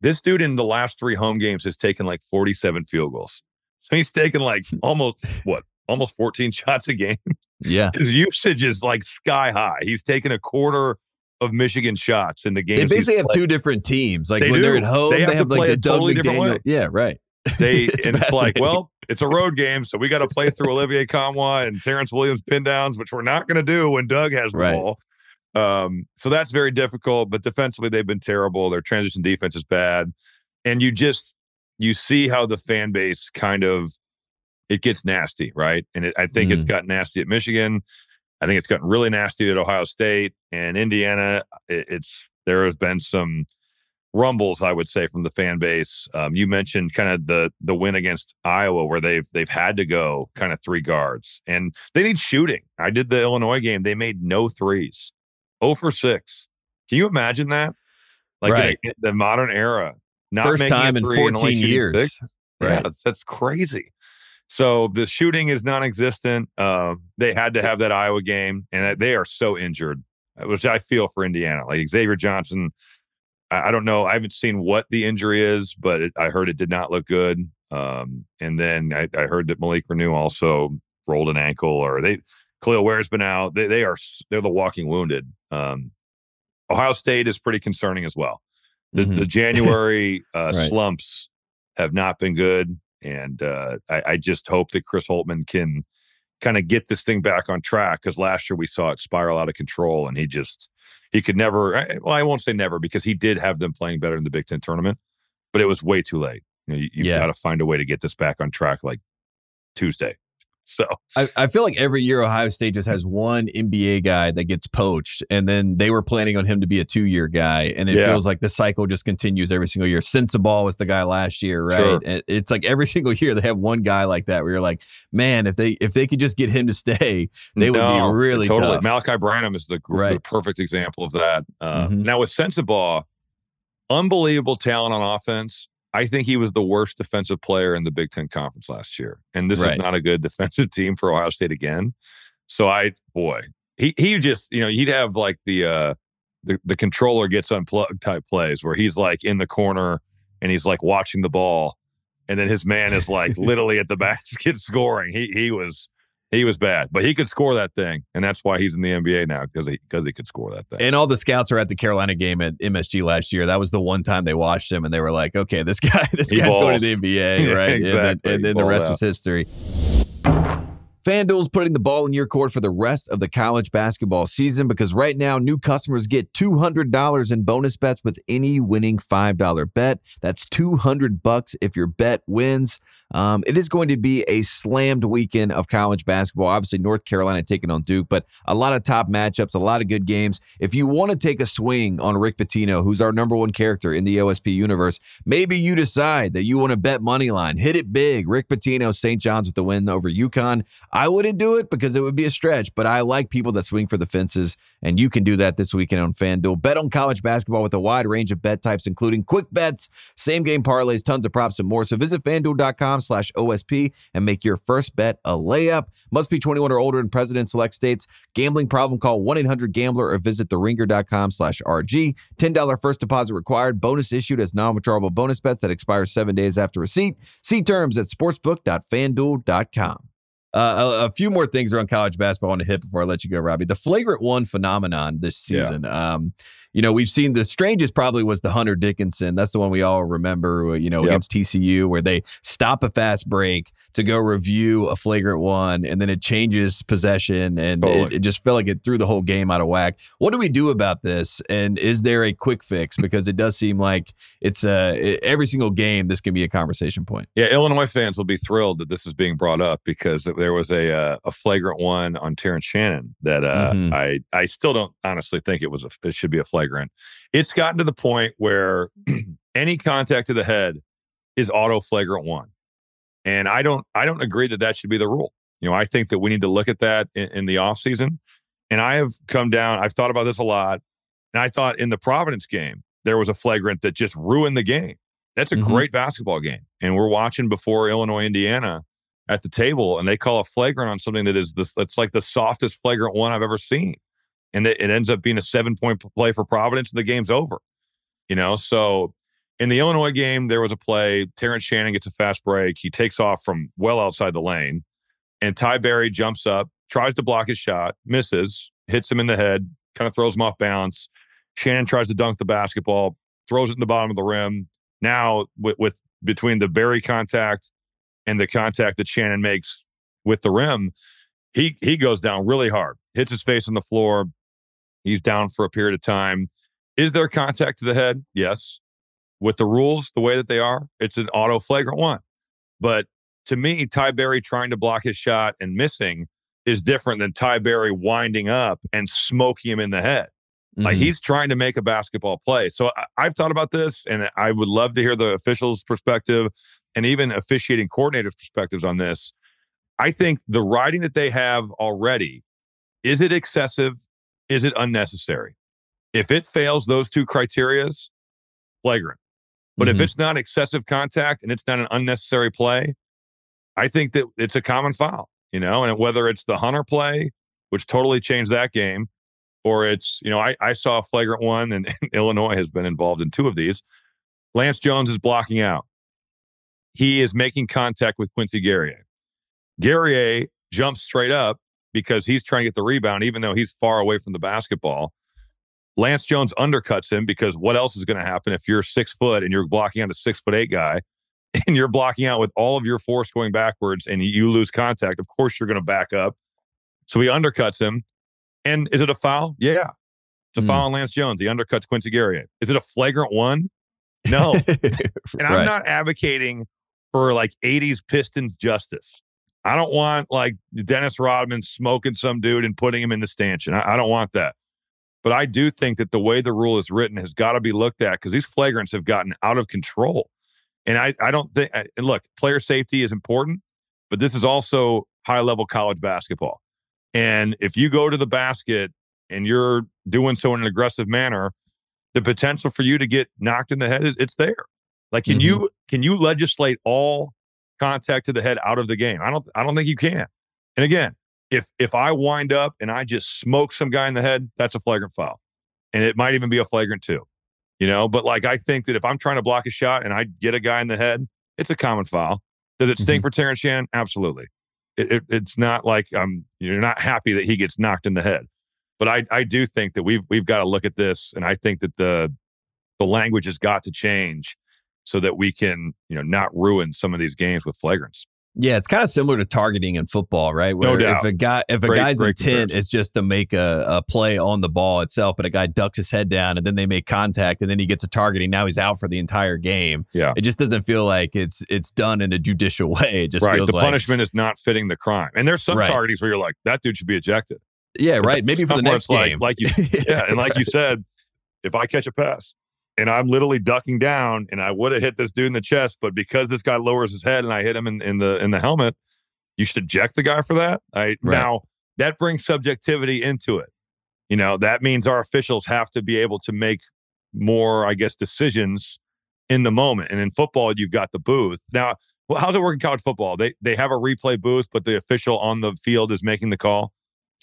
This dude in the last three home games has taken like 47 field goals. So he's taken like [LAUGHS] almost what almost 14 [LAUGHS] shots a game yeah. his usage is like sky high. He's taken a quarter of Michigan shots in the game. They basically have played. two different teams. Like They when they're at home, They they have have, to like play the a Doug totally different McDaniel. way. Yeah, right. [LAUGHS] They It's and it's like, well, it's a road game, so we got to play through Olivier Nkamhoua and Terrence Williams pin downs, which we're not going to do when Dug has the Right. ball. Um, so that's very difficult. But defensively, they've been terrible. Their transition defense is bad, and you just you see how the fan base kind of it gets nasty, right? And it, I think it's got nasty at Michigan. I think it's gotten really nasty at Ohio State and Indiana. It, it's there has been some rumbles, I would say, from the fan base. Um, you mentioned kind of the the win against Iowa, where they've they've had to go kind of three guards, and they need shooting. I did the Illinois game; they made no threes, zero for six. Can you imagine that? Like Right. in the modern era, not First time in three and only 14 years. six? Yeah, that's, that's crazy. So the shooting is non-existent. Uh, they had to have that Iowa game, and they are so injured, uh, which I feel for Indiana. Like Xavier Johnson, I, I don't know. I haven't seen what the injury is, but it, I heard it did not look good. Um, and then I, I heard that Malik Reneau also rolled an ankle, or they Kel'el Ware's been out. They they are they're the walking wounded. Um, Ohio State is pretty concerning as well. The Mhm. the [LAUGHS] January uh, Right. slumps have not been good, and uh, I, I just hope that Chris Holtmann can kind of get this thing back on track because last year we saw it spiral out of control, and he just he could never. I- Well, I won't say never because he did have them playing better in the Big Ten tournament, but it was way too late. You know, you, you've Yeah. got to find a way to get this back on track, like Tuesday. So I, I feel like every year Ohio State just has one NBA guy that gets poached, and then they were planning on him to be a two year guy, and it Yeah. feels like the cycle just continues every single year. Sensabaugh was the guy last year, right? Sure. It's like every [LAUGHS] single year they have one guy like that where you're like, man, if they if they could just get him to stay, they would be really totally. tough. Malaki Branham is the, gr- the perfect example of that. Uh, Mhm. Now with Sensabaugh, unbelievable talent on offense. I think he was the worst defensive player in the Big Ten Conference last year, and this Right. is not a good [LAUGHS] defensive team for Ohio State again. So I, boy, he he just you know he'd have like the uh the the controller gets unplugged type plays where he's like in the corner and he's like watching the ball, and then his man is like [LAUGHS] literally at the basket [LAUGHS] scoring. He he was he was bad, but he could score that thing, and that's why he's in the NBA now because he because he could score that thing. And all the scouts were at the Carolina game at MSG last year. That was the one time they watched him, and they were like, "Okay, this [LAUGHS] guy, this He guy's going to the NBA, [LAUGHS] right?" And then, and then the rest out. is history. FanDuel's putting the ball in your court for the rest of the college basketball season because right now new customers get $200 in bonus bets with any winning $5 bet. That's 200 bucks if your bet wins. Um, it is going to be a slammed weekend of college basketball. Obviously, North Carolina taking on Duke, but a lot of top matchups, a lot of good games. If you want to take a swing on Rick Pitino, who's our number one character in the OSP universe, maybe you decide that you want to bet money line, hit it big. Rick Pitino, St. John's with the win over UConn. I wouldn't do it because it would be a stretch, but I like people that swing for the fences, and you can do that this weekend on FanDuel. Bet on college basketball with a wide range of bet types, including quick bets, same game parlays, tons of props, and more. So visit fanduel.com slash OSP and make your first bet a layup. Must be 21 or older in President Select States. Gambling problem, call 1-800-GAMBLER or visit theringer.com slash RG. $10 first deposit required. Bonus issued as non-withdrawable bonus bets that expire seven days after receipt. See terms at sportsbook.fanduel.com. Uh, a, a, few more things around college basketball I want to hit before I let you go, Robbie. The flagrant one phenomenon this season. Yeah. Um, you know, we've seen the strangest probably was the Hunter Dickinson. That's the one we all remember, uh, you know, yep. against TCU, where they stop a fast break to go review a flagrant one, and then it changes possession, and totally. it, it, just felt like it threw the whole game out of whack. What do we do about this? And is there a quick fix? [LAUGHS] Because it does seem like it's uh, every single game, this can be a conversation point. Yeah, Illinois fans will be thrilled that this is being brought up because there was a uh, a flagrant one on Terrence Shannon that uh, mm-hmm. I I still don't honestly think it was a it should be a flagrant flagrant. It's gotten to the point where [CLEARS THROAT] any contact to the head is auto flagrant one. And I don't I don't agree that that should be the rule. You know, I think that we need to look at that in, in the offseason. And I have come down, I've thought about this a lot. And I thought in the Providence game, there was a flagrant that just ruined the game. That's a mm-hmm. great basketball game. And we're watching before Illinois, Indiana at the table, and they call a flagrant on something that is this, it's like the softest flagrant one I've ever seen and it, ends up being a seven point play for Providence, and the game's over. You know, so in the Illinois game, there was a play. Terrence Shannon gets a fast break. He takes off from well outside the lane, and Ty Berry jumps up, tries to block his shot, misses, hits him in the head, kind of throws him off balance. Shannon tries to dunk the basketball, throws it in the bottom of the rim. Now, with, with between the Berry contact and the contact that Shannon makes with the rim, he he goes down really hard, hits his face on the floor, He's down for a period of time. Is there contact to the head? Yes. With the rules the way that they are, it's an auto flagrant one. But to me, Ty Berry trying to block his shot and missing is different than Ty Berry winding up and smoking him in the head. Mm-hmm. Like he's trying to make a basketball play. So I, I've thought about this and I would love to hear the officials' perspective and even officiating coordinators' perspectives on this. I think the writing that they have already is it excessive? Is it unnecessary? If it fails those two criterias, flagrant. But mm-hmm. if it's not excessive contact and it's not an unnecessary play, I think that it's a common foul, you know, and whether it's the Hunter play, which totally changed that game, or it's, you know, I, I saw a flagrant one and, [LAUGHS] and Illinois has been involved in two of these. Lance Jones is blocking out. He is making contact with Quincy Guerrier. Guerrier jumps straight up because he's trying to get the rebound, even though he's far away from the basketball. Lance Jones undercuts him because what else is going to happen if you're six foot and you're blocking out a six foot eight guy [LAUGHS] and you're blocking out with all of your force going backwards and you lose contact? Of course, you're going to back up. So he undercuts him. And is it a foul? Yeah. It's a mm. foul on Lance Jones. He undercuts Quincy Guerrier. Is it a flagrant one? No. [LAUGHS] and I'm not advocating for like 80s Pistons justice. I don't want like Dennis Rodman smoking some dude and putting him in the stanchion. I, I don't want that. But I do think that the way the rule is written has got to be looked at because these flagrants have gotten out of control. And I, I don't think, and look, player safety is important, but this is also high level college basketball. And if you go to the basket and you're doing so in an aggressive manner, the potential for you to get knocked in the head is it's there. Like, can mm-hmm. you can you legislate all contact to the head out of the game. I don't I don't think you can. And again, if if I wind up and I just smoke some guy in the head, that's a flagrant foul. And it might even be a flagrant two. You know, but like I think that if I'm trying to block a shot and I get a guy in the head, it's a common foul. Does it stink mm-hmm. for Terrence Shannon? Absolutely. It, it, it's not like I'm you're not happy that he gets knocked in the head. But I I do think that we've we've got to look at this and I think that the the language has got to change so that we can, you know, not ruin some of these games with flagrants. Yeah, it's kind of similar to targeting in football, right? Where no doubt. if a guy if a great, guy's great intent is just to make a, a play on the ball itself, but a guy ducks his head down and then they make contact and then he gets a targeting, now he's out for the entire game. Yeah. It just doesn't feel like it's it's done in a judicial [LAUGHS] way. It just right. feels the like punishment is not fitting the crime. And there's some right. targetings where you're like, that dude should be ejected. Yeah, right. Maybe for the next game. Like, like you [LAUGHS] yeah, and like you said, if I catch a pass, and I'm literally ducking down, and I would have hit this dude in the chest, but because this guy lowers his head and I hit him in, in the in the helmet, you should eject the guy for that. I right. now that brings subjectivity into it. You know, that means our officials have to be able to make more, I guess, decisions in the moment. And in football, you've got the booth. Now, Well, how's it work in college football? They they have a replay booth, but the official on the field is making the call.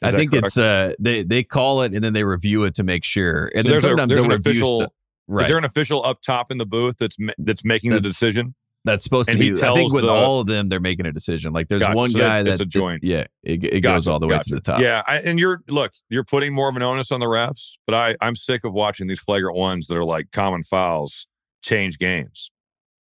Is I think correct? it's uh they they call it and then they review it to make sure, and So then there's a- sometimes there's they'll an review official-. Right, Is there an official up top in the booth that's that's making the decision? that's supposed to and he be. I think with the- all of them, they're making a decision. Like there's Gotcha. one So guy it's a joint. yeah, it, it Gotcha, goes all the way to the top. Yeah, I, and you're look, you're putting more of an onus on the refs, but I I'm sick of watching these flagrant ones that are like common fouls change games.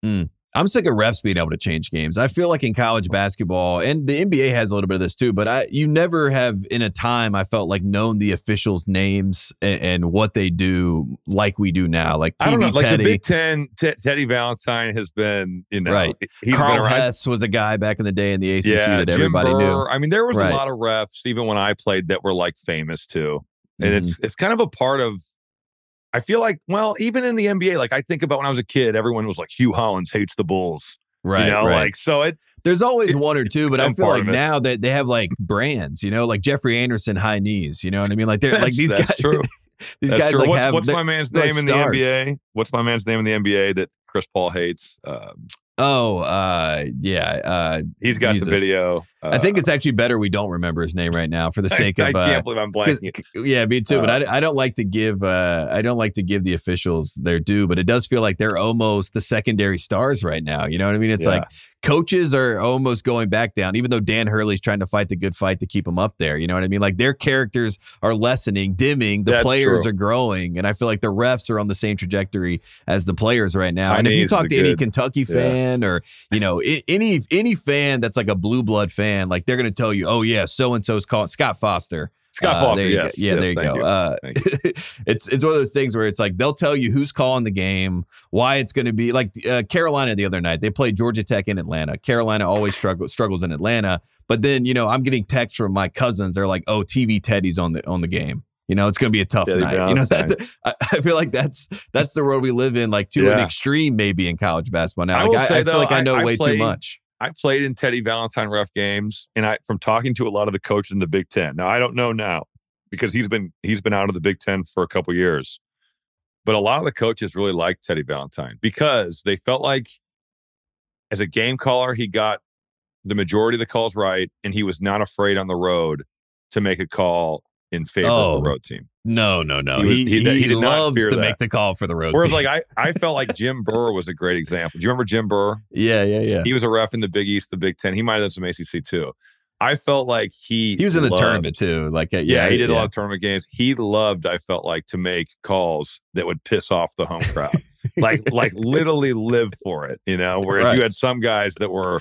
Mm. I'm sick of refs being able to change games. I feel like in college basketball and the NBA has a little bit of this too, but I you never have in a time I felt like known the officials' names and, and what they do like we do now. Like TV I don't know, like Teddy, the Big Ten, Te- Teddy Valentine has been, you know, Right. He's Karl. Hess was a guy back in the day in the ACC yeah, that everybody knew. I mean, there was Right. a lot of refs even when I played that were like famous too, and Mm-hmm. it's it's kind of a part of. I feel like, well, even in the NBA, like I think about when I was a kid, everyone was like, Hue Hollins hates the Bulls. Right, you know, right. like so it There's always one or two, but I feel like now that they have like brands, you know, like Jeffrey Anderson high knees. You know what I mean? Like they're like these that's guys. true. [LAUGHS] these That's guys true. like what's, have. what's my man's name like in the. NBA? What's my man's name in the NBA that Chris Paul hates? Um, oh, uh, yeah. Uh, he's got Jesus. the video. Uh, I think it's actually better we don't remember his name right now for the [LAUGHS] sake I, of. I uh, can't believe I'm blanking. [LAUGHS] yeah, me too. but Uh, I, I don't like to give uh, I don't like to give the officials their due, but it does feel like they're almost the secondary stars right now. You know what I mean? It's Yeah. like coaches are almost going back down, even though Dan Hurley's trying to fight the good fight to keep them up there. You know what I mean? Like their characters are lessening, dimming. The That's players true. are growing, and I feel like the refs are on the same trajectory as the players right now. And if you talk to any good. Kentucky Yeah. fan or you know i- any any fan that's like a blue blood fan, like they're going to tell you, oh yeah, so and so's called Scott Foster. Scott Uh, Foster, yes. Yeah, yes, there you go. Uh, Thank [LAUGHS] it's it's one of those things where it's like they'll tell you who's calling the game, why it's going to be like uh, Carolina the other night. They played Georgia Tech in Atlanta. Carolina always struggles struggles in Atlanta, but then you know I'm getting texts from my cousins. They're like, "Oh, TV Teddy's on the on the game." You know, it's going to be a tough Teddy night. You know, [LAUGHS] that's, I, I feel like that's that's the world we live in, like to an extreme, maybe in college basketball now. I Like, I, say, I feel though, like I I- know I way too much. I played in Teddy Valentine ref games, and I from talking to a lot of the coaches in the Big Ten. Now I don't know now because he's been he's been out of the Big Ten for a couple years, but a lot of the coaches really liked Teddy Valentine because they felt like as a game caller he got the majority of the calls right, and he was not afraid on the road to make a call in favor of Oh, the road team. No, no, no. He was- He he- he, he did not loves to that. make the call for the road. Whereas, team. like I, I felt like Jim [LAUGHS] Burr was a great example. Do you remember Jim Burr? yeah, yeah, yeah. He was a ref in the Big East, the Big Ten. He might have done some ACC too. I felt like he He was in the loved- tournament too. Like, uh, Yeah, yeah, he did a lot of tournament games. He loved, I felt like, to make calls that would piss off the home crowd. [LAUGHS] like, like literally live for it, you know. Whereas Right. you had some guys that were,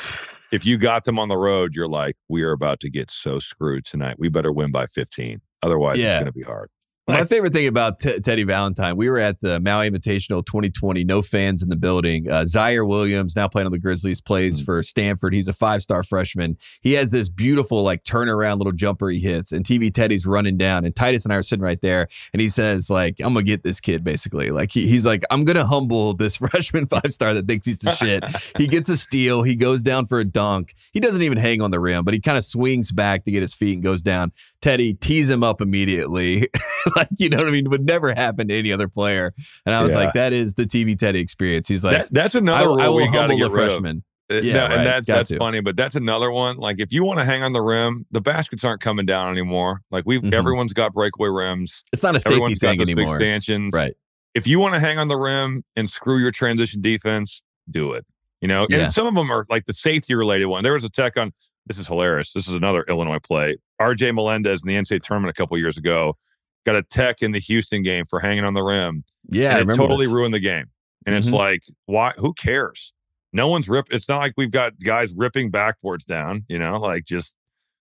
if you got them on the road, you're like, we are about to get so screwed tonight. We better win by 15. Otherwise, Yeah. it's going to be hard. My favorite thing about T- Teddy Valentine, we were at the Maui Invitational 2020, no fans in the building. Uh, Ziaire Williams, now playing on the Grizzlies, plays Mm. for Stanford. He's a five star freshman. He has this beautiful, like, turnaround little jumper he hits, and TV Teddy's running down. And Titus and I are sitting right there, and he says, like, I'm going to get this kid, basically. Like, he, he's like, I'm going to humble this [LAUGHS] freshman five star that thinks he's the shit. he [LAUGHS] gets a steal. He goes down for a dunk. He doesn't even hang on the rim, but he kind of swings back to get his feet and goes down. Teddy tees him up immediately. [LAUGHS] like, you know what I mean? Would never happen to any other player. And I was Yeah. like, that is the TV Teddy experience. He's like, That- that's I, another rule I will we got to get the rid of. freshman. Uh, Yeah, no, right. and that's Got that's to. funny, but that's another one. Like if you want to hang on the rim, the baskets aren't coming down anymore. Like we've Mhm. everyone's got breakaway rims. It's not a safety Everyone's got thing big anymore. stanchions. Right. If you want to hang on the rim and screw your transition defense, do it. You know, Yeah. and some of them are like the safety related one. There was a tech on. This is hilarious. This is another Illinois play. R.J. Melendez in the NCAA tournament a couple years ago got a tech in the Houston game for hanging on the rim Yeah, and it totally this. ruined the game. And Mhm. it's like, why? Who cares? No one's rip. It's not like we've got guys ripping backboards down. You know, like just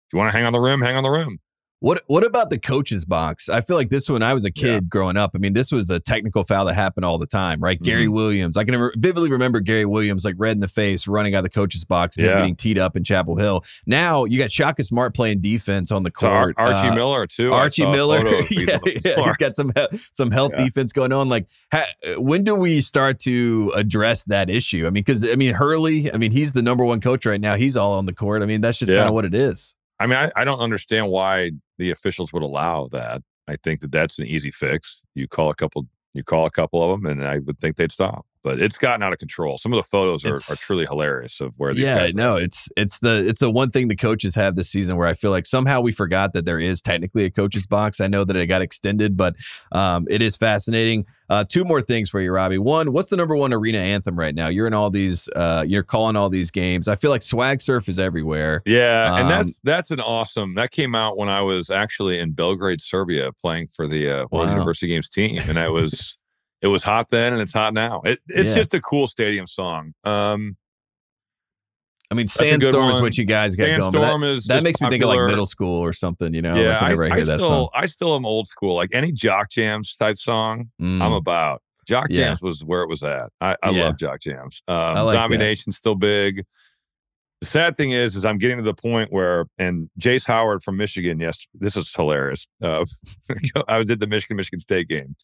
if you want to hang on the rim, hang on the rim. What What about the coaches box? I feel like this when I was a kid Yeah. growing up. I mean, this was a technical foul that happened all the time, right? Mm-hmm. Gary Williams. I can re- vividly remember Gary Williams like red in the face, running out of the coaches box, and Yeah. getting teed up in Chapel Hill. Now you got Shaka Smart playing defense on the So Ar- court. Archie Uh, Miller too. Archie Miller, [LAUGHS] yeah, yeah, he's got some some help defense going on. Like, ha, when do we start to address that issue? I mean, because I mean Hurley, I mean he's the number one coach right now. He's all on the court. I mean that's just kind of what it is. I mean, I, I don't understand why the officials would allow that. I think that that's an easy fix. You call a couple, you call a couple of them, and I would think they'd stop. But it's gotten out of control. Some of the photos are, are truly hilarious of where these yeah, guys. are. no, it's it's the it's the one thing the coaches have this season where I feel like somehow we forgot that there is technically a coach's box. I know that it got extended, but um, it is fascinating. Uh, two more things for you, Robbie. One, what's the number one arena anthem right now? You're in all these, uh, you're calling all these games. I feel like swag surf is everywhere. Yeah, and Um, that's that's an awesome. That came out when I was actually in Belgrade, Serbia, playing for the uh, World Wow. University Games team, and I was it was hot then, and it's hot now. It, it's Yeah. just a cool stadium song. Um, I mean, sandstorm is what you guys got going. Sandstorm that, is that makes me think of like middle school or something. You know, yeah, like I, I, I still. I still am old school. Like any jock jams type song, Mm. I'm about. Jock Yeah. Jams was where it was at. I, I Yeah. love Jock Jams. Um, like Zombie that. Nation's still big. The sad thing is, is I'm getting to the point where, and Jace Howard from Michigan, yes, this is hilarious. Uh, [LAUGHS] I was at the Michigan Michigan State game,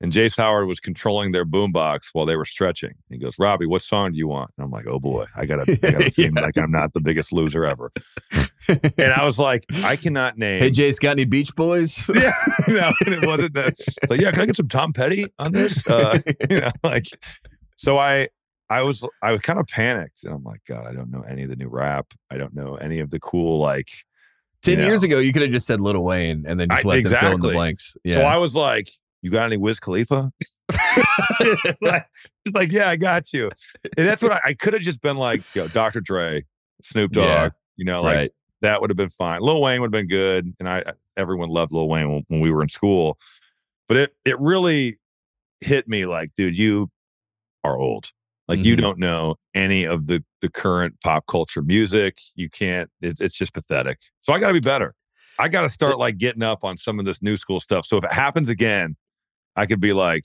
and Jace Howard was controlling their boombox while they were stretching. He goes, "Robbie, what song do you want?" And I'm like, "Oh boy, I gotta, I gotta [LAUGHS] seem Yeah. like I'm not the biggest loser ever." And I was like, I cannot name. hey, Jace, got any Beach Boys? [LAUGHS] yeah, know, and it wasn't that. It's like, yeah, can I get some Tom Petty on this? Uh, [LAUGHS] you know, like, so I, I was, I was kind of panicked, and I'm like, God, I don't know any of the new rap. I don't know any of the cool, like. Ten you years ago, you could have just said Lil Wayne and then just I- let them fill in the blanks. Yeah. So I was like, you got any Wiz Khalifa? [LAUGHS] [LAUGHS] like, like, yeah, I got you. And that's what I, I could have just been like, yo, Dr. Dre, Snoop Dogg, Yeah. you know, like right. that would have been fine. Lil Wayne would have been good, and I everyone loved Lil Wayne when, when we were in school. But it it really hit me like, dude, you are old. Like you Mhm. don't know any of the the current pop culture music. You can't. It, it's just pathetic. So I got to be better. I got to start like getting up on some of this new school stuff. So if it happens again, I could be like,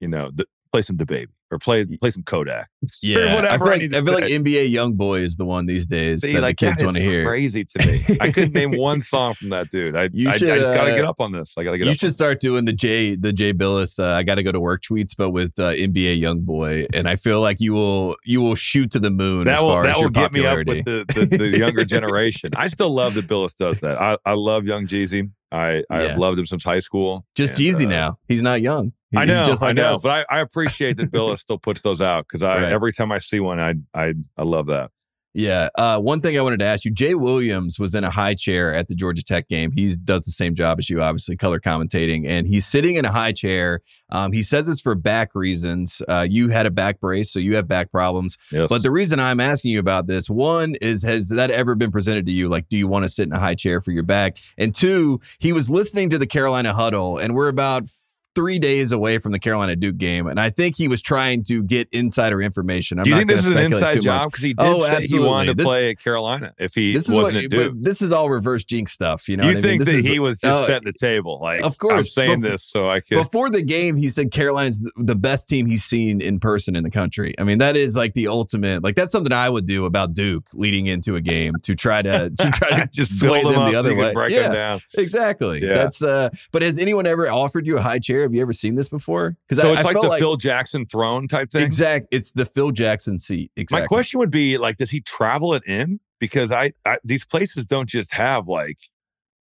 you know, th- play some DaBaby or play play some Kodak. Yeah. whatever I I feel like, I feel like. NBA Young Boy is the one these days See, that like the kids want to hear. crazy to me. I [LAUGHS] couldn't name one song from that dude. I, You I, should, I just got to uh, get up on this. I got to get You should start doing the Jay the Jay Bilas. Uh, I got to go to work tweets, but with uh, NBA Young Boy, and I feel like you will you will shoot to the moon This. as That will far that as will get me up with the, the, the younger [LAUGHS] generation. I still love that Bilas does that. I, I love Young Jeezy. I I Yeah. have loved him since high school. just And, Jeezy uh, now. He's not young. He- I know, just like I know, us. but I, I appreciate that Bilas still puts those out because I [LAUGHS] Right. every time I see one, I I I love that. Yeah. Uh, one thing I wanted to ask you, Jay Williams was in a high chair at the Georgia Tech game. He does the same job as you, obviously, color commentating, and he's sitting in a high chair. Um, he says it's for back reasons. Uh, you had a back brace, so you have back problems. Yes, But the reason I'm asking you about this, one is, has that ever been presented to you? Like, do you want to sit in a high chair for your back? And two, he was listening to the Carolina huddle, and we're about three days away from the Carolina Duke game, and I think he was trying to get insider information. I'm do you think this is an inside job? Because he did Oh, say he wanted to This- play at Carolina if he This is wasn't at Duke. this is all reverse jinx stuff. You know, you what I mean? think This that is- he was just oh, setting the table? Like, Of I'm course, saying but- this so I could. Before the game, he said Carolina's the best team he's seen in person in the country. I mean, that is like the ultimate. Like that's something I would do about Duke leading into a game to try to [LAUGHS] to try to [LAUGHS] just sway them them the other way. break yeah, them down. exactly. Yeah. That's uh. But has anyone ever offered you a high chair? Have you ever seen this before? Because So I, it's I like the Phil Jackson throne type thing. exact. It's the Phil Jackson seat. Exactly. My question would be like, does he travel it in? Because I, I these places don't just have like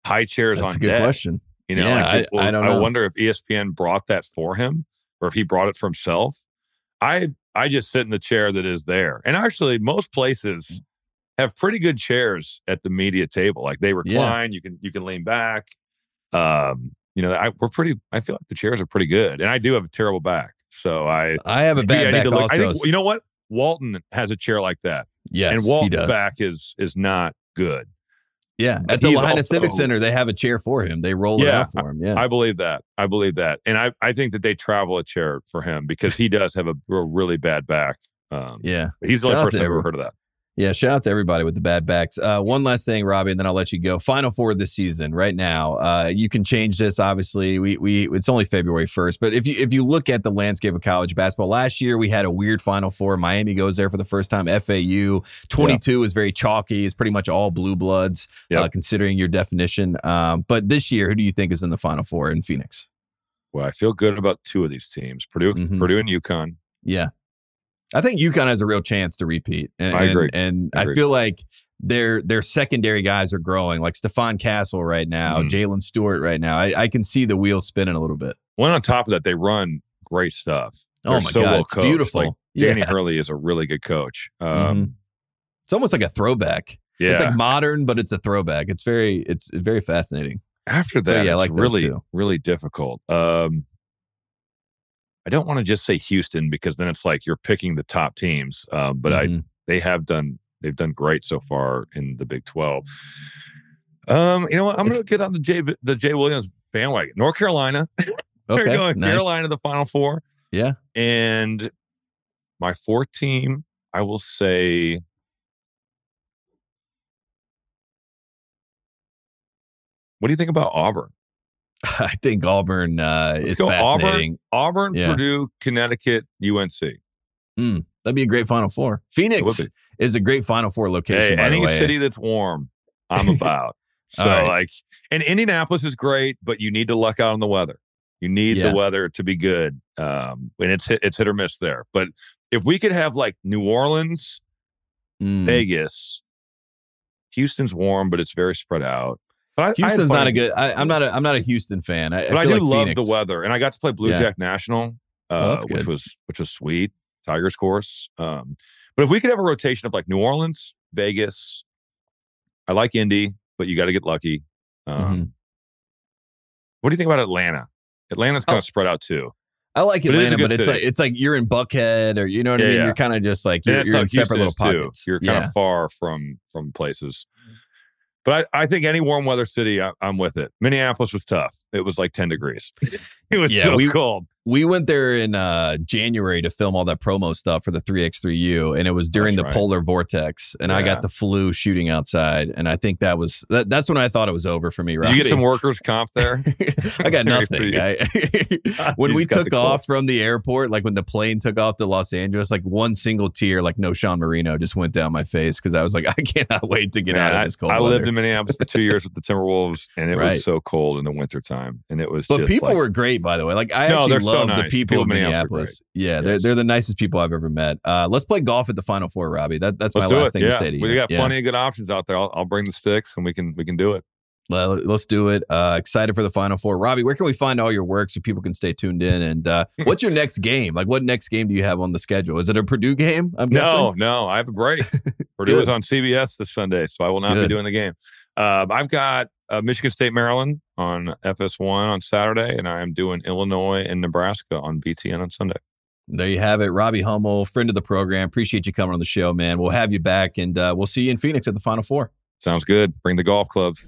high chairs That's on a good deck. question. You know, Yeah, like, I- well, I don't know. wonder if ESPN brought that for him or if he brought it for himself. I I just sit in the chair that is there. And actually most places have pretty good chairs at the media table. Like they recline, you can you can lean back. Um, you know, I we're pretty I feel like the chairs are pretty good. And I do have a terrible back. So I I have a bad I back look. also. I think you know what? Walton has a chair like that. Yes, and Walton's back is is not good. Yeah, but at the Lahaina Civic Center, they have a chair for him. They roll it Yeah, out for him. Yeah, I believe that. I believe that. And I, I think that they travel a chair for him because he does have a, real- really bad back. Um, yeah. He's the Shout only person I've ever heard of that. Yeah, shout out to everybody with the bad backs. Uh, one last thing, Robbie, and then I'll let you go. Final four this season, right now. Uh, you can change this. Obviously, we we it's only February first, but if you if you look at the landscape of college basketball, last year we had a weird Final Four. Miami goes there for the first time. FAU twenty two is very chalky. It's pretty much all blue bloods, uh, considering your definition. Um, but this year, who do you think is in the Final Four in Phoenix? Well, I feel good about two of these teams Purdue, Mhm. Purdue and UConn. Yeah. I think UConn has a real chance to repeat. And, I agree. And, and I I, feel like their their secondary guys are growing, like Stephon Castle right now, Mhm. Jaylin Stewart right now. I, I can see the wheels spinning a little bit. One on top of that, they run great stuff. Oh They're my so god, well it's coached. beautiful. Like, Danny yeah. [LAUGHS] Hurley is a really good coach. Um, Mhm. It's almost like a throwback. Yeah. It's like modern, but it's a throwback. It's very, it's very fascinating. After So, that, yeah, I it's like really, two. really difficult. Um, I don't want to just say Houston because then it's like you're picking the top teams. Um, but I, Mhm. they have done, they've done great so far in the Big Twelve. Um, you know what? I'm going to get on the Jay, the Jay Williams bandwagon. North Carolina, [LAUGHS] they're okay, going nice. Carolina the Final Four, Yeah, and my fourth team, I will say. What do you think about Auburn? [LAUGHS] I think Auburn uh, Let's is go Auburn. fascinating. Auburn, Yeah. Purdue, Connecticut, UNC. That'd be a great Final Four. Phoenix is a great Final Four location. Hey, any city that's warm, I'm [LAUGHS] about. so right. like, and Indianapolis is great, but you need to luck out on the weather. You need Yeah. the weather to be good, um, and it's hit, it's hit or miss there. But if we could have like New Orleans, Mm. Vegas, Houston's warm, but it's very spread out. But I, I Houston's fun not a good. I, I'm not a. I'm not a Houston fan. I, But I, do like love Phoenix- the weather, and I got to play Blue Yeah. Jack National, Oh, uh, that's which was which was sweet. Tigers course. Um, but if we could have a rotation of like New Orleans, Vegas, I like Indy, but you got to get lucky. Um, Mhm. What do you think about Atlanta? Atlanta's kind Oh. of spread out too. I like But it Atlanta, good but it's city. like it's like you're in Buckhead, or you know what I mean. yeah. You're kind of just like you're, you're in like separate little Houston is, too. pockets. You're kind yeah. of far from from places. But I, I think any warm weather city, I, I'm with it. Minneapolis was tough. It was like 10 degrees. [LAUGHS] it was Yeah, so we- cold. We went there in uh January to film all that promo stuff for the 3x3U and it was during That's the right. polar vortex and I got the flu shooting outside and I think that was that, that's when I thought it was over for me Did you get some workers' comp there? [LAUGHS] I got [LAUGHS] nothing. I, [LAUGHS] when You we took off from the airport, like when the plane took off to Los Angeles, like one single tear, like no Sean Marino, just went down my face because I was like, I cannot wait to get Man, out of this cold I weather. lived in Minneapolis for two years with the Timberwolves, and it Right. was so cold in the wintertime. And it was but people like- were great, by the way. Like I No, actually they're so love nice. the people, People of Minneapolis. Yeah, they're they're the nicest people I've ever met. Uh, let's play golf at the Final Four, Robbie. That that's Let's my last it. thing yeah, to say to you. we got Yeah. plenty of good options out there. I'll, I'll bring the sticks, and we can we can do it. Let- Let's do it. Uh, excited for the Final Four, Robbie. Where can we find all your work so people can stay tuned in? And uh, [LAUGHS] what's your next game? Like, what next game do you have on the schedule? Is it a Purdue game? I'm No, guessing. no, no. I have a break. [LAUGHS] Purdue is on CBS this Sunday, so I will not Good. be doing the game. Um, I've got uh, Michigan State, Maryland on FS1 on Saturday, and I am doing Illinois and Nebraska on BTN on Sunday. There you have it, Robbie Hummel, friend of the program. Appreciate you coming on the show, man. We'll have you back, and uh, we'll see you in Phoenix at the Final Four. Sounds good. Bring the golf clubs.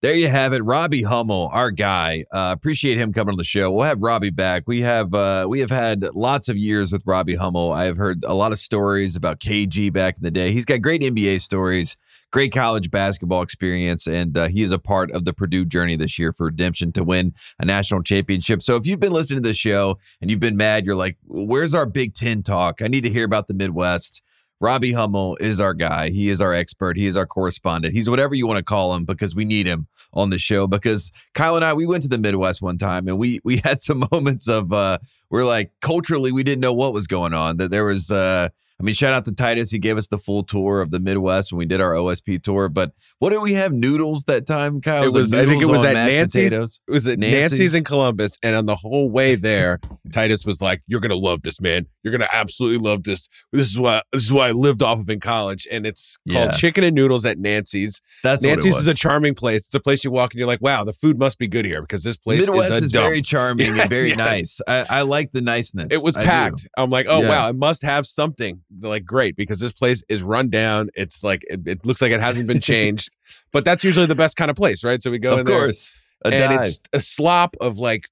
There you have it, Robbie Hummel, our guy. Uh, appreciate him coming on the show. We'll have Robbie back. We have uh, we have had lots of years with Robbie Hummel. I have heard a lot of stories about KG back in the day. He's got great NBA stories, great college basketball experience, and uh, he is a part of the Purdue journey this year for redemption to win a national championship. So if you've been listening to this show and you've been mad, you're like, "Where's our Big Ten talk? I need to hear about the Midwest." Robbie Hummel is our guy. He is our expert. He is our correspondent. He's whatever you want to call him because we need him on the show. Because Kyle and I, we went to the Midwest one time and we we had some [LAUGHS] moments of uh we're like culturally we didn't know what was going on. That there was uh I mean, shout out to Titus. He gave us the full tour of the Midwest when we did our OSP tour. But what did we have? Noodles that time, Kyle? It was. I think it was at Nancy's. potatoes? It was at Nancy's. Nancy's. in Columbus, and on the whole way [LAUGHS] there, Titus was like, "You're gonna love this, man. You're gonna absolutely love this. This is what this is what I lived off of in college, and it's Yeah. called Chicken and Noodles at Nancy's. That's it Nancy's is a charming place. It's a place you walk and you're like, wow, the food must be good here because this place Midwest is a is very charming [LAUGHS] Yes, and very yes. nice. I, I like the niceness. It was I do. packed. I'm like, oh Yeah. wow, it must have something like great because this place is run down. It's like it, it looks like it hasn't been [LAUGHS] changed, but that's usually the best kind of place, right? So we go in Of there, course. A and dive. it's a slop of like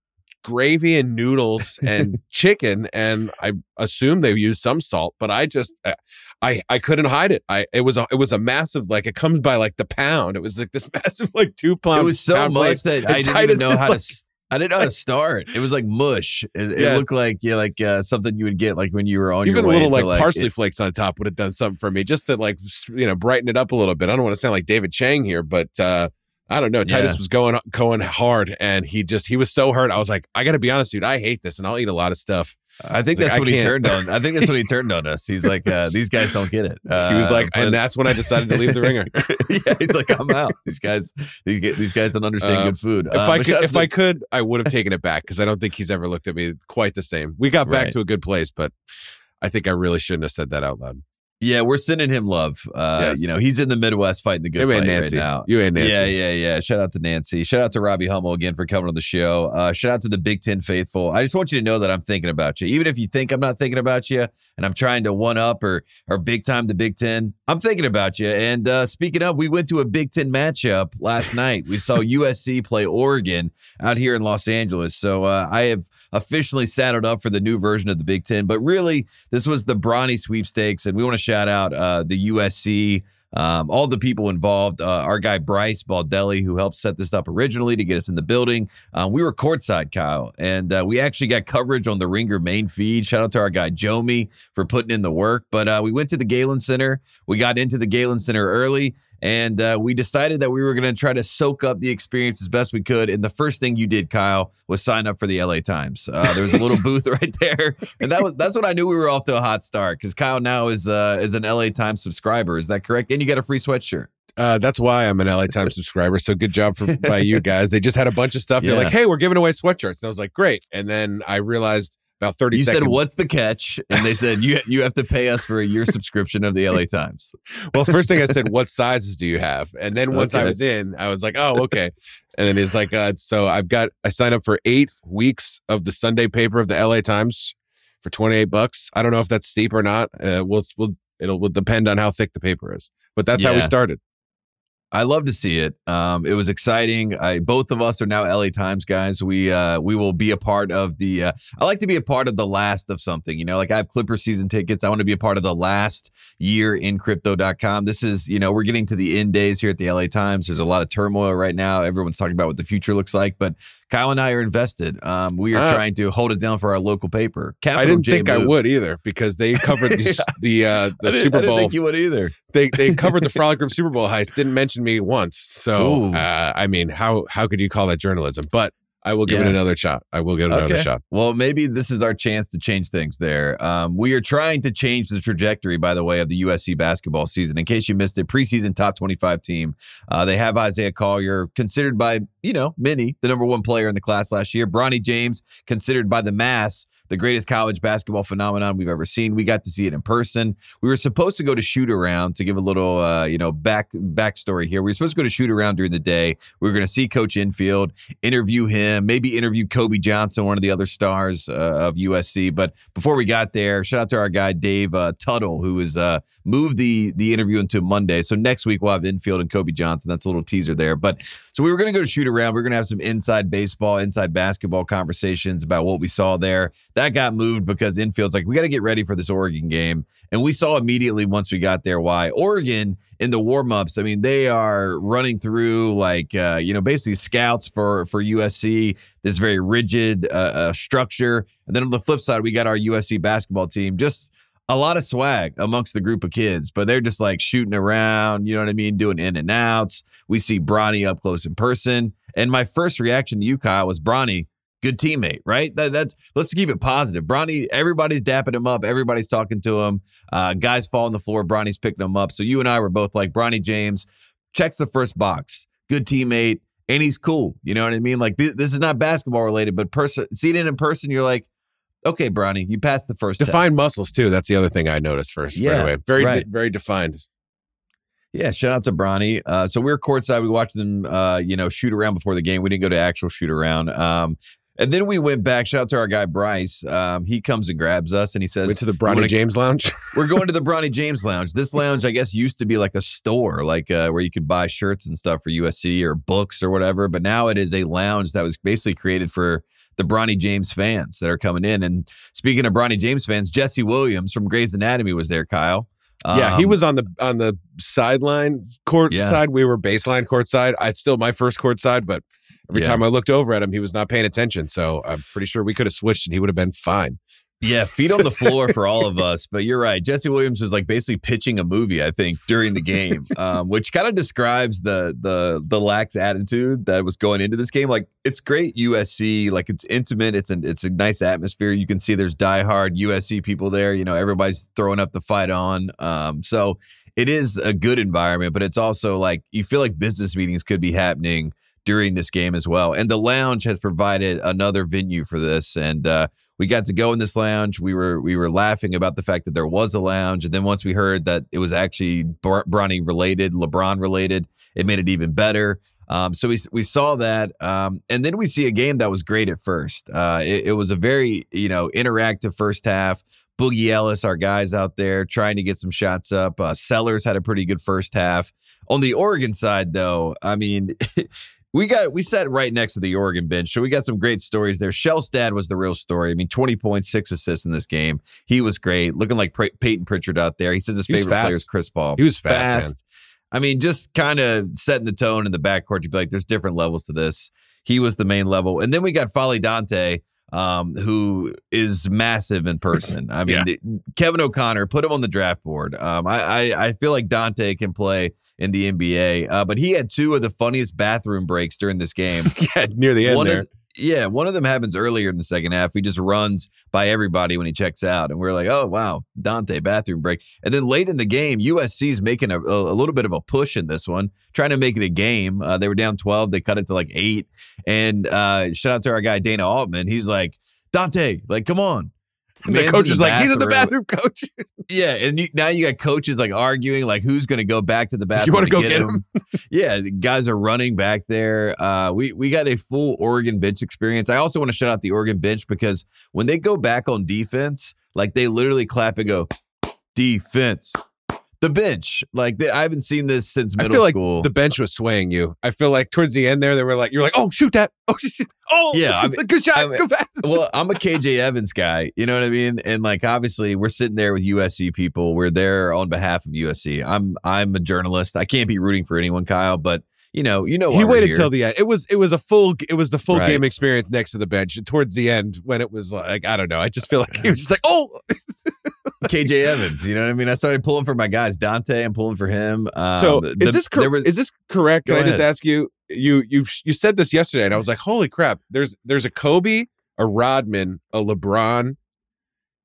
gravy and noodles [LAUGHS] and chicken, and I assume they use some salt, but I just uh, I I couldn't hide it. I it was a it was a massive like it comes by like the pound. It was like this [LAUGHS] massive like two pound. it was so much plate. that And I didn't Titus even know how like- to. I didn't know how to start. It was like mush. It, it Yes. looked like yeah, like uh, something you would get like when you were on Even a little to, like, parsley it- flakes on top would have done something for me, just to like you know brighten it up a little bit. I don't want to sound like David Chang here, but uh, I don't know. Titus Yeah. was going going hard, and he just he was so hurt. I was like, I got to be honest, dude. I hate this, and I'll eat a lot of stuff. I think Like, that's I what he turned on. I think that's what he [LAUGHS] turned on us. He's like, uh, these guys don't get it. Uh, [LAUGHS] he was like, and that's when I decided to leave the ringer. [LAUGHS] yeah, he's like, I'm out. These guys, these, guys don't understand Uh, good food. If Uh, I could, if I could, I would have taken it back because I don't think he's ever looked at me quite the same. We got back Right. to a good place, but I think I really shouldn't have said that out loud. Yeah, we're sending him love. Uh, Yes. You know, he's in the Midwest fighting the good You fight Nancy. right now. You and Nancy. Yeah, yeah, yeah. Shout out to Nancy. Shout out to Robbie Hummel again for coming on the show. Uh, shout out to the Big Ten faithful. I just want you to know that I'm thinking about you. Even if you think I'm not thinking about you and I'm trying to one up or or big time the Big Ten, I'm thinking about you. And uh, speaking of, we went to a Big Ten matchup last night. We saw [LAUGHS] USC play Oregon out here in Los Angeles. So uh, I have officially saddled up for the new version of the Big Ten. But really, this was the Bronny sweepstakes, and we want to shout out uh, the USC. Um, all the people involved, uh, our guy Bryce Baldelli, who helped set this up originally to get us in the building. Um, we were courtside, Kyle, and uh, we actually got coverage on the Ringer main feed. Shout out to our guy Jomi for putting in the work. But uh, we went to the Galen Center. We got into the Galen Center early, and uh, we decided that we were going to try to soak up the experience as best we could. And the first thing you did, Kyle, was sign up for the LA Times. Uh, there was a little [LAUGHS] booth right there, and that was that's when I knew we were off to a hot start because Kyle now is uh, is an LA Times subscriber. Is that correct? And you got a free sweatshirt. Uh, that's why I'm an LA Times [LAUGHS] subscriber. So good job for by you guys. They just had a bunch of stuff. They're like, "Hey, we're giving away sweatshirts," and I was like, "Great!" And then I realized about 30 You seconds. said, "What's the catch?" And they said, "You you have to pay us for a year [LAUGHS] subscription of the LA Times." Well, first thing I said, "What sizes do you have?" And then once I was in, I was like, "Oh, okay." And then it's like, uh, so I've got I signed up for eight weeks of the Sunday paper of the LA Times for 28 bucks. I don't know if that's steep or not. Uh, we'll, we'll it'll will depend on how thick the paper is. But that's how we started. I love to see it. Um, it was exciting. I, both of us are now LA Times guys. We uh, we will be a part of the. Uh, I like to be a part of the last of something. You know, like I have Clipper season tickets. I want to be a part of the last year in crypto.com. This is, you know, we're getting to the end days here at the LA Times. There's a lot of turmoil right now. Everyone's talking about what the future looks like, but Kyle and I are invested. Um, we are Ah. trying to hold it down for our local paper. I didn't J think I would either because they covered [LAUGHS] the the, uh, the didn't- Super I didn't Bowl. think you would either. They they covered the [LAUGHS] Frolic Group Super Bowl heist. Didn't mention me once. So uh, I mean, how how could you call that journalism? But I will give it another shot. I will give it another shot. Well, maybe this is our chance to change things there. Um, we are trying to change the trajectory, by the way, of the USC basketball season. In case you missed it, preseason top 25 team. Uh, they have Isaiah Collier, considered by, you know, many, the number one player in the class last year. Bronny James, considered by the mass the greatest college basketball phenomenon we've ever seen. We got to see it in person. We were supposed to go to shoot around to give a little, uh, you know, back backstory here. We were supposed to go to shoot around during the day. We were going to see Coach Enfield, interview him, maybe interview Kobe Johnson, one of the other stars uh, of USC. But before we got there, shout out to our guy Dave uh, Tuttle, who has uh, moved the the interview into Monday. So next week we'll have Enfield and Kobe Johnson. That's a little teaser there. But so we were going to go to shoot around. We are going to have some inside baseball, inside basketball conversations about what we saw there. That got moved because Enfield's like, we got to get ready for this Oregon game. And we saw immediately once we got there why Oregon in the warm-ups, I mean, they are running through like uh, you know, basically scouts for for USC, this very rigid uh, uh, structure. And then on the flip side, we got our USC basketball team just a lot of swag amongst the group of kids, but they're just like shooting around, you know what I mean, doing in and outs. We see Bronny up close in person. And my first reaction to you, Kyle, was Bronny, good teammate, right? That, that's let's keep it positive. Bronny, everybody's dapping him up, everybody's talking to him. Uh, guys fall on the floor, Bronny's picking them up. So you and I were both like, Bronny James checks the first box, good teammate, and he's cool. You know what I mean? Like th- this is not basketball related, but person seeing it in person, you're like, okay, Bronny, you passed the first test. Defined muscles too. That's the other thing I noticed first. Yeah, right away. very de- very defined. Yeah, shout out to Bronny. Uh, so we were courtside. We watched them, uh, you know, shoot around before the game. We didn't go to actual shoot around. Um, and then we went back. Shout out to our guy Bryce. Um, he comes and grabs us and he says, Went to the "You Bronny wanna- James Lounge. [LAUGHS] We're going to the Bronny James Lounge. This lounge, I guess, used to be like a store, like uh, where you could buy shirts and stuff for USC or books or whatever. But now it is a lounge that was basically created for the Bronny James fans that are coming in. And speaking of Bronny James fans, Jesse Williams from Grey's Anatomy was there, Kyle. yeah, he Um, was on the on the sideline court Yeah. side. We were baseline court side. I still my first court side, but every Yeah. time I looked over at him, he was not paying attention. So I'm pretty sure we could have switched and he would have been fine. Yeah, feet on the [LAUGHS] floor for all of us. But you're right. Jesse Williams was like basically pitching a movie, I think, during the game, [LAUGHS] um, which kind of describes the the the lax attitude that was going into this game. Like it's great USC, like it's intimate. It's an it's a nice atmosphere. You can see there's diehard USC people there. You know, everybody's throwing up the fight on. Um, so it is a good environment, but it's also like you feel like business meetings could be happening during this game as well. And the lounge has provided another venue for this. And uh, we got to go in this lounge. We were we were laughing about the fact that there was a lounge, and then once we heard that it was actually Br- Bronny related, LeBron related, it made it even better. Um, so we we saw that, um, and then we see a game that was great at first. Uh, it, it was a very you know interactive first half. Boogie Ellis, our guys out there trying to get some shots up. Uh, Sellers had a pretty good first half. On the Oregon side, though, I mean. [LAUGHS] We got we sat right next to the Oregon bench, so we got some great stories there. Shelstad was the real story. I mean, twenty points, six assists in this game. He was great, looking like Pey- Payton Pritchard out there. He says his He favorite player is Chris Paul. He was fast, man. I mean, just kind of setting the tone in the backcourt. You'd be like, there's different levels to this. He was the main level, and then we got N'Faly Dante, um, who is massive in person. I mean, th- Kevin O'Connor put him on the draft board. Um, I, I I feel like Dante can play in the NBA, uh, but he had two of the funniest bathroom breaks during this game. [LAUGHS] yeah, near the end one there. Of, yeah, one of them happens earlier in the second half. He just runs by everybody when he checks out, and we're like, "Oh wow, Dante bathroom break." And then late in the game, USC's making a, a, little bit of a push in this one, trying to make it a game. Uh, they were down twelve, they cut it to like eight. And uh, shout out to our guy Dana Altman. He's like, "Dante, like, come on." And the coach is like, he's in the bathroom." [LAUGHS] coach. Yeah, and you, now you got coaches like arguing, like who's going to go back to the bathroom. you want to go get him? [LAUGHS] yeah, the guys are running back there. Uh, we we got a full Oregon bench experience. I also want to shout out the Oregon bench because when they go back on defense, like they literally clap and go defense. The bench, like they, I haven't seen this since I middle feel like school. the bench was swaying you. I feel like towards the end there, they were like, you're like, oh, shoot that. Oh, [LAUGHS] shoot. Oh, Yeah, [LAUGHS] I mean- good shot. I mean- go fast. well, I'm a KJ Evans guy. You know what I mean? And like obviously we're sitting there with USC people. We're there on behalf of USC. I'm I'm a journalist. I can't be rooting for anyone, Kyle, but you know, you know he waited till the end. It was it was a full it was the full Right. game experience next to the bench. Towards the end, when it was like I don't know, I just feel like he was just like, oh, [LAUGHS] KJ Evans. You know what I mean? I started pulling for my guys, Dante. I'm pulling for him. Um, so the- is this cor- was- is this correct? Can I just ask you? You you you said this yesterday, and I was like, holy crap! There's there's a Kobe, a Rodman, a LeBron.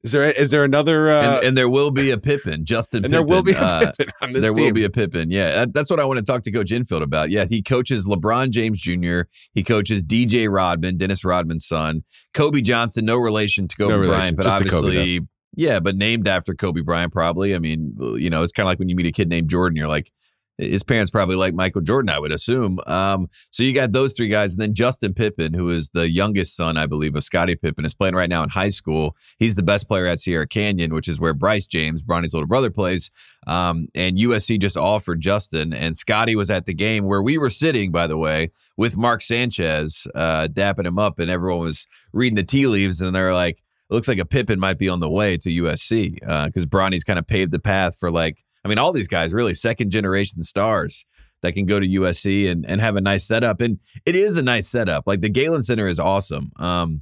Is there is there another? Uh, and, and there will be a Pippen, Justin. [LAUGHS] and there will be a Pippen, uh, on this there team. will be a Pippen. Yeah, that- that's what I want to talk to Coach Enfield about. Yeah, he coaches LeBron James Jr. He coaches DJ Rodman, Dennis Rodman's son. Kobe Johnson, no relation to Kobe No relation, Bryant, but obviously, yeah, but named after Kobe Bryant, probably. I mean, you know, it's kind of like when you meet a kid named Jordan, you're like. His parents probably like Michael Jordan, I would assume. Um, so you got those three guys, and then Justin Pippen, who is the youngest son, I believe, of Scottie Pippen, is playing right now in high school. He's the best player at Sierra Canyon, which is where Bryce James, Bronny's little brother, plays. Um, and USC just offered Justin, and Scottie was at the game where we were sitting, by the way, with Mark Sanchez, uh, dapping him up, and everyone was reading the tea leaves, and they're like, "It looks like a Pippen might be on the way to USC because Bronny's kind of paved the path for like, I mean, all these guys really second generation stars." That can go to USC and, and have a nice setup. And it is a nice setup. Like the Galen Center is awesome. Um,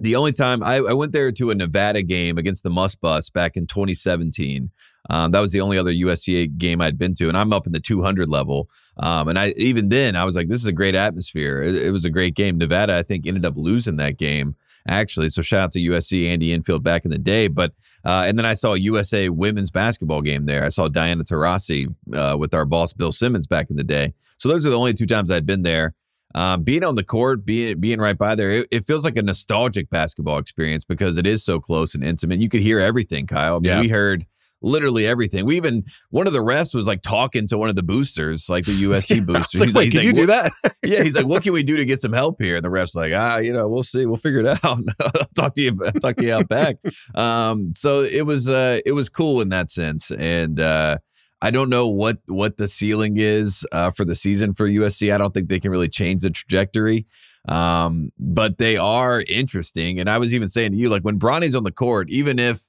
the only time I, I went there to a Nevada game against the Must Bus back in 2017. Um, that was the only other USCA game I'd been to, and I'm up in the 200 level. Um, and I even then I was like, this is a great atmosphere. It, it was a great game. Nevada, I think, ended up losing that game actually. So shout out to USC, Andy Enfield back in the day. But uh, and then I saw a USA women's basketball game there. I saw Diana Taurasi uh, with our boss Bill Simmons back in the day. So those are the only two times I'd been there. Um, being on the court, being being right by there, it, it feels like a nostalgic basketball experience because it is so close and intimate. You could hear everything, Kyle. I mean, Yeah. we heard literally everything. We even one of the refs was like talking to one of the boosters, like the [LAUGHS] USC boosters. was like, He's wait, can you do that? [LAUGHS] yeah, he's like, what can we do to get some help here? And the ref's like, ah, you know, we'll see, we'll figure it out. [LAUGHS] I'll talk to you, I'll talk to you out back. Um, so it was, uh, it was cool in that sense, and uh, I don't know what what the ceiling is uh, for the season for USC. I don't think they can really change the trajectory, um, but they are interesting. And I was even saying to you, like when Bronny's on the court, even if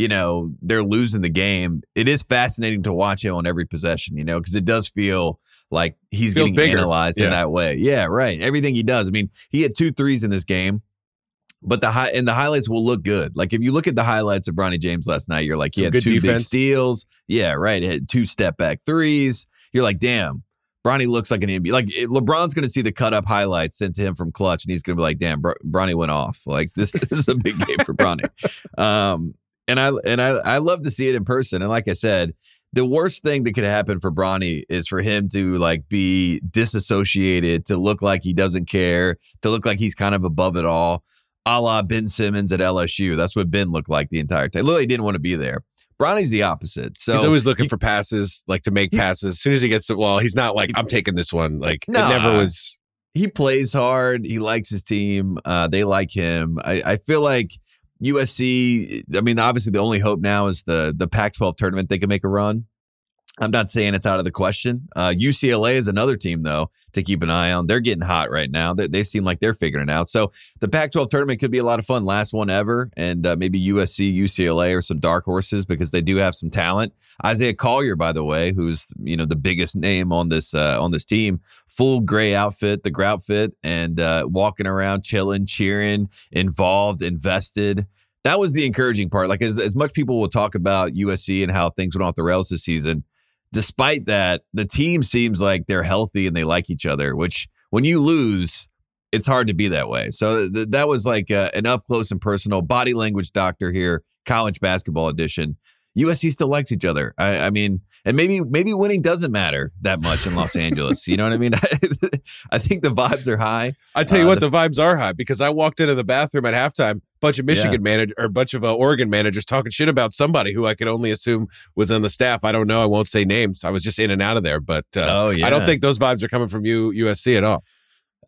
you know, they're losing the game, it is fascinating to watch him on every possession, you know, because it does feel like he's Feels getting bigger. analyzed Yeah. in that way. Yeah, right. Everything he does. I mean, he had two threes in this game. But the high and the highlights will look good. Like if you look at the highlights of Bronny James last night, you're like, he Some had two big steals. Yeah, right. He had two step back threes. You're like, damn, Bronny looks like an NBA. Like LeBron's going to see the cut up highlights sent to him from Klutch, and he's going to be like, "Damn, Br- Bronny went off. Like this, [LAUGHS] this is a big game for Bronny." Um, and I and I I love to see it in person. And like I said, the worst thing that could happen for Bronny is for him to like be disassociated, to look like he doesn't care, to look like he's kind of above it all, a la Ben Simmons at LSU. That's what Ben looked like the entire time. Literally didn't want to be there. Bronny's the opposite. So he's always looking he- for passes, like to make passes. As soon as he gets the well, he's not like I'm taking this one. Like Nah. it never was. he plays hard. He likes his team. Uh, they like him. I, I feel like USC. I mean, obviously, the only hope now is the the Pac-12 tournament. They can make a run. I'm not saying it's out of the question. Uh, UCLA is another team though to keep an eye on. They're getting hot right now. They, they seem like they're figuring it out. So the Pac-12 tournament could be a lot of fun. Last one ever, and uh, maybe USC, UCLA are some dark horses because they do have some talent. Isaiah Collier, by the way, who's you know the biggest name on this uh, on this team, full gray outfit, the grout fit, and uh, walking around, chilling, cheering, involved, invested. That was the encouraging part. Like as as much people will talk about USC and how things went off the rails this season. Despite that, the team seems like they're healthy and they like each other. Which when you lose, it's hard to be that way. So th- that was like uh, an up close and personal body language doctor here, college basketball edition. USC still likes each other. I, I mean, and maybe maybe winning doesn't matter that much in Los Angeles. You know what I mean? [LAUGHS] I think the vibes are high. I tell you Uh, what, the- the, vibes are high because I walked into the bathroom at halftime. Bunch of Michigan manager or a bunch of uh, Oregon managers talking shit about somebody who I could only assume was on the staff. I don't know. I won't say names. I was just in and out of there, but uh, Oh, yeah. I don't think those vibes are coming from you USC at all.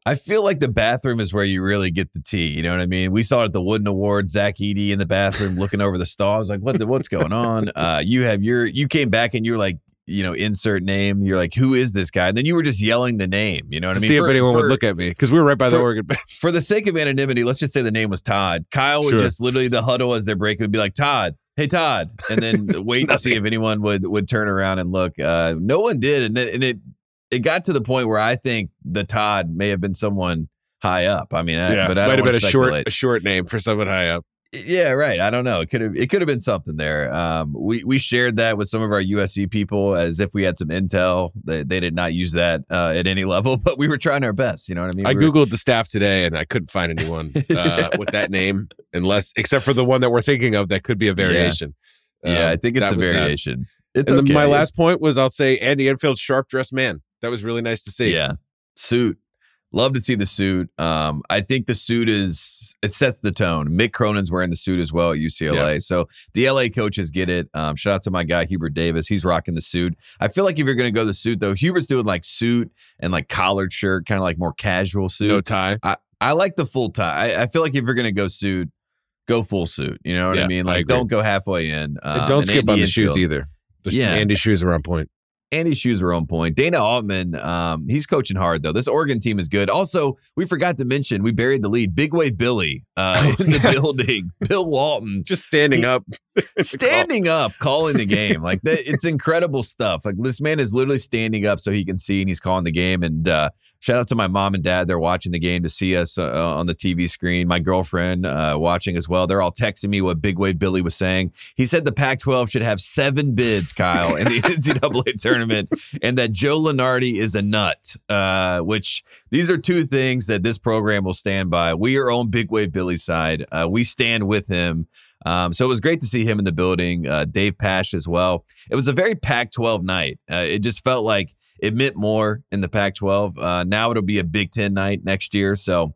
I feel like the bathroom is where you really get the tea. You know what I mean? We saw it at the Wooden Awards, Zach Edey in the bathroom looking over the stall. I was like, what the, what's going on? [LAUGHS] Uh, you have your, you came back and you were like, you know, insert name. You're like, who is this guy? And then you were just yelling the name. You know what I mean? see For- if anyone for- would look at me because we were right by the for- Oregon bench. for the sake of anonymity, let's just say the name was Todd. Kyle would Sure. just literally the huddle as their break would be like Todd, hey Todd, and then [LAUGHS] wait to see if anyone would would turn around and look. Uh, no one did, and it, and it it got to the point where I think the Todd may have been someone high up. I mean, I, yeah, but I might have been a short a short name for someone high up. Yeah, right. I don't know. It could have it could have been something there. Um, we we shared that with some of our USC people as if we had some intel. They, they did not use that uh, at any [LAUGHS] level, but we were trying our best. You know what I mean? I We were- googled the staff today and I couldn't find anyone uh, [LAUGHS] with that name, unless except for the one that we're thinking of that could be a variation. yeah, Um, I think it's a was that. variation. It's and okay. then my last point was I'll say Andy Enfield, sharp dressed man. That was really nice to see. Yeah. Suit. Love to see the suit. Um, I think the suit is it sets the tone. Mick Cronin's wearing the suit as well at UCLA. So the LA coaches get it. Um, shout out to my guy Hubert Davis. He's rocking the suit. I feel like if you're gonna go the suit though, Hubert's doing like suit and like collared shirt, kind of like more casual suit. No tie. I, I like the full tie. I, I feel like if you're gonna go suit, go full suit. You know what I mean? Like agree. don't go halfway in. Um, and don't and skip Andy on the shoes either. The, Yeah. Andy's shoes are on point. Andy's shoes were on point. Dana Altman, um, he's coaching hard though. This Oregon team is good. Also, we forgot to mention we buried the lead. Big Wave Billy uh, Oh, in the building. [LAUGHS] Bill Walton Just standing He- up. [LAUGHS] standing up, calling the [LAUGHS] game. Like that, it's incredible stuff. Like this man is literally standing up so he can see, and he's calling the game. And uh, shout out to my mom and dad. They're watching the game to see us uh, on the TV screen. My girlfriend uh, watching as well. They're all texting me what Big Wave Billy was saying. He said the Pac-12 should have seven bids, Kyle, in the NCAA tournament, and that Joe Lunardi is a nut. Uh, which these are two things that this program will stand by. We are on Big Wave Billy's side. Uh, we stand with him. Um, so it was great to see him in the building. Uh, Dave Pasch as well. It was a very Pac-12 night. Uh, it just felt like it meant more in the Pac-12. Uh, now it'll be a Big Ten night next year. So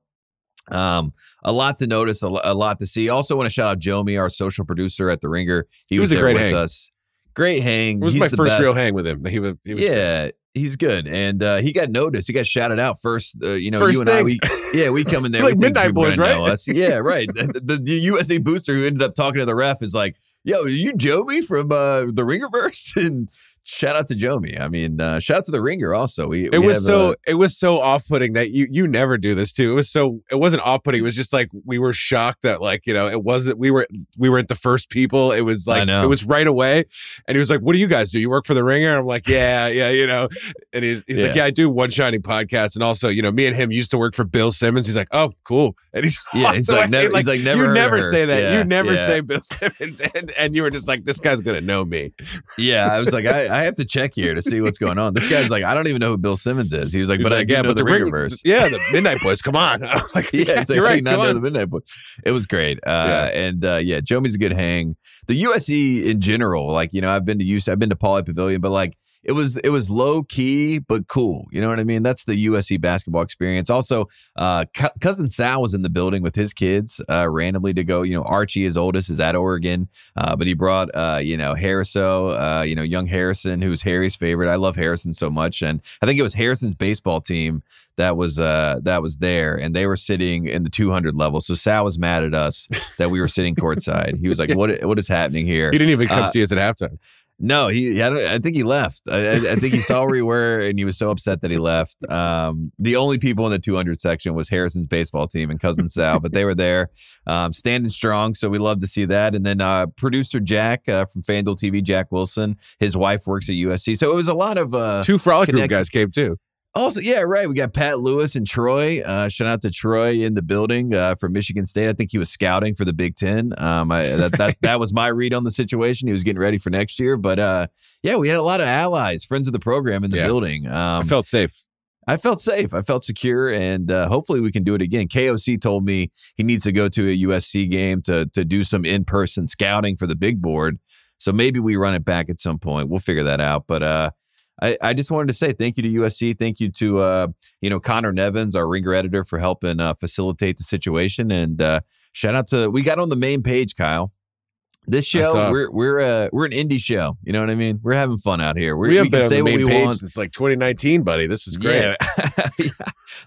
um, a lot to notice, a, a lot to see. Also, want to shout out Jomi, our social producer at the Ringer. He It was a there great with hang. us. Great hang. It was He's my first real hang with him. He was, he was Yeah, he's good, and uh, he got noticed. He got shouted out first. Uh, you know, First you and I, we yeah, we come in there [LAUGHS] Like Midnight Boys, right? us. Yeah, right. The, the, the USA booster who ended up talking to the ref is like, "Yo, are you Joby from uh, the Ringerverse?" [LAUGHS] And shout out to Jomi. I mean, uh, shout out to the ringer also. We, It we was so uh, it was so off putting that you you never do this too. It was so it wasn't off putting. It was just like we were shocked that like you know it wasn't we were we weren't the first people. It was like it was right away, and he was like, "What do you guys do? You work for the Ringer?" And I'm like, "Yeah, yeah, you know." And he's he's like, Yeah. "Yeah, I do one shining podcast, and also you know me and him used to work for Bill Simmons." He's like, "Oh, cool," and he just Yeah, he's like, never- he's like, never you never say that. Yeah, you never yeah. say Bill [LAUGHS] Simmons, and and you were just like, "This guy's gonna know me." yeah, I was like, I, I have to check here to see what's going on. This guy's like, I don't even know who Bill Simmons is. He was like, He's but I like, do "Yeah, know but the, the Ringer- Ringerverse. Yeah, the Midnight Boys. Come on, [LAUGHS] like, [LAUGHS] Yeah, yeah, you're I right. not Come know on. the Midnight Boy. It was great. Uh, And uh, yeah, Jomi's a good hang. The USC in general, like you know, I've been to USC, I've been to Pauley Pavilion, but like it was it was low key but cool. You know what I mean? That's the USC basketball experience. Also, uh, Co- cousin Sal was in the building with his kids uh, randomly to go. You know, Archie, his oldest, is at Oregon, uh, but he brought uh, you know Harriso, uh, you know, young Harrison, who's Harry's favorite. I love Harrison so much, and I think it was Harrison's baseball team that was uh that was there and they were sitting in the 200 level so sal was mad at us that we were sitting courtside he was like [LAUGHS] what what is happening here He didn't even come Uh, see us at halftime. No he I, don't, I think he left. I, I I think he saw where we [LAUGHS] were and he was so upset that he left. Um the only people in the 200 section was harrison's baseball team and cousin sal but they were there um standing strong so we love to see that. And then uh producer jack uh, from fanduel tv jack wilson his wife works at usc so it was a lot of uh Two frolic group guys came too. Also, yeah, right. We got Pat Lewis and Troy. Uh, shout out to Troy in the building uh, from Michigan State. I think he was scouting for the Big Ten. Um, I, that, that [LAUGHS] that was my read on the situation. He was getting ready for next year. But uh, yeah, we had a lot of allies, friends of the program in the Yeah. building. Um, I felt safe. I felt safe. I felt secure, and uh, hopefully we can do it again. KOC told me he needs to go to a USC game to to do some in person scouting for the big board. So maybe we run it back at some point. We'll figure that out. But uh, I, I just wanted to say thank you to USC. Thank you to uh, you know Connor Nevins, our ringer editor, for helping uh, facilitate the situation. And uh, shout out to we got on the main page, Kyle. This show, we're we're uh, we're an indie show. You know what I mean? We're having fun out here. We're, We haven't can been on say the main page want. since like 2019, buddy. This is great. Yeah. [LAUGHS] Yeah.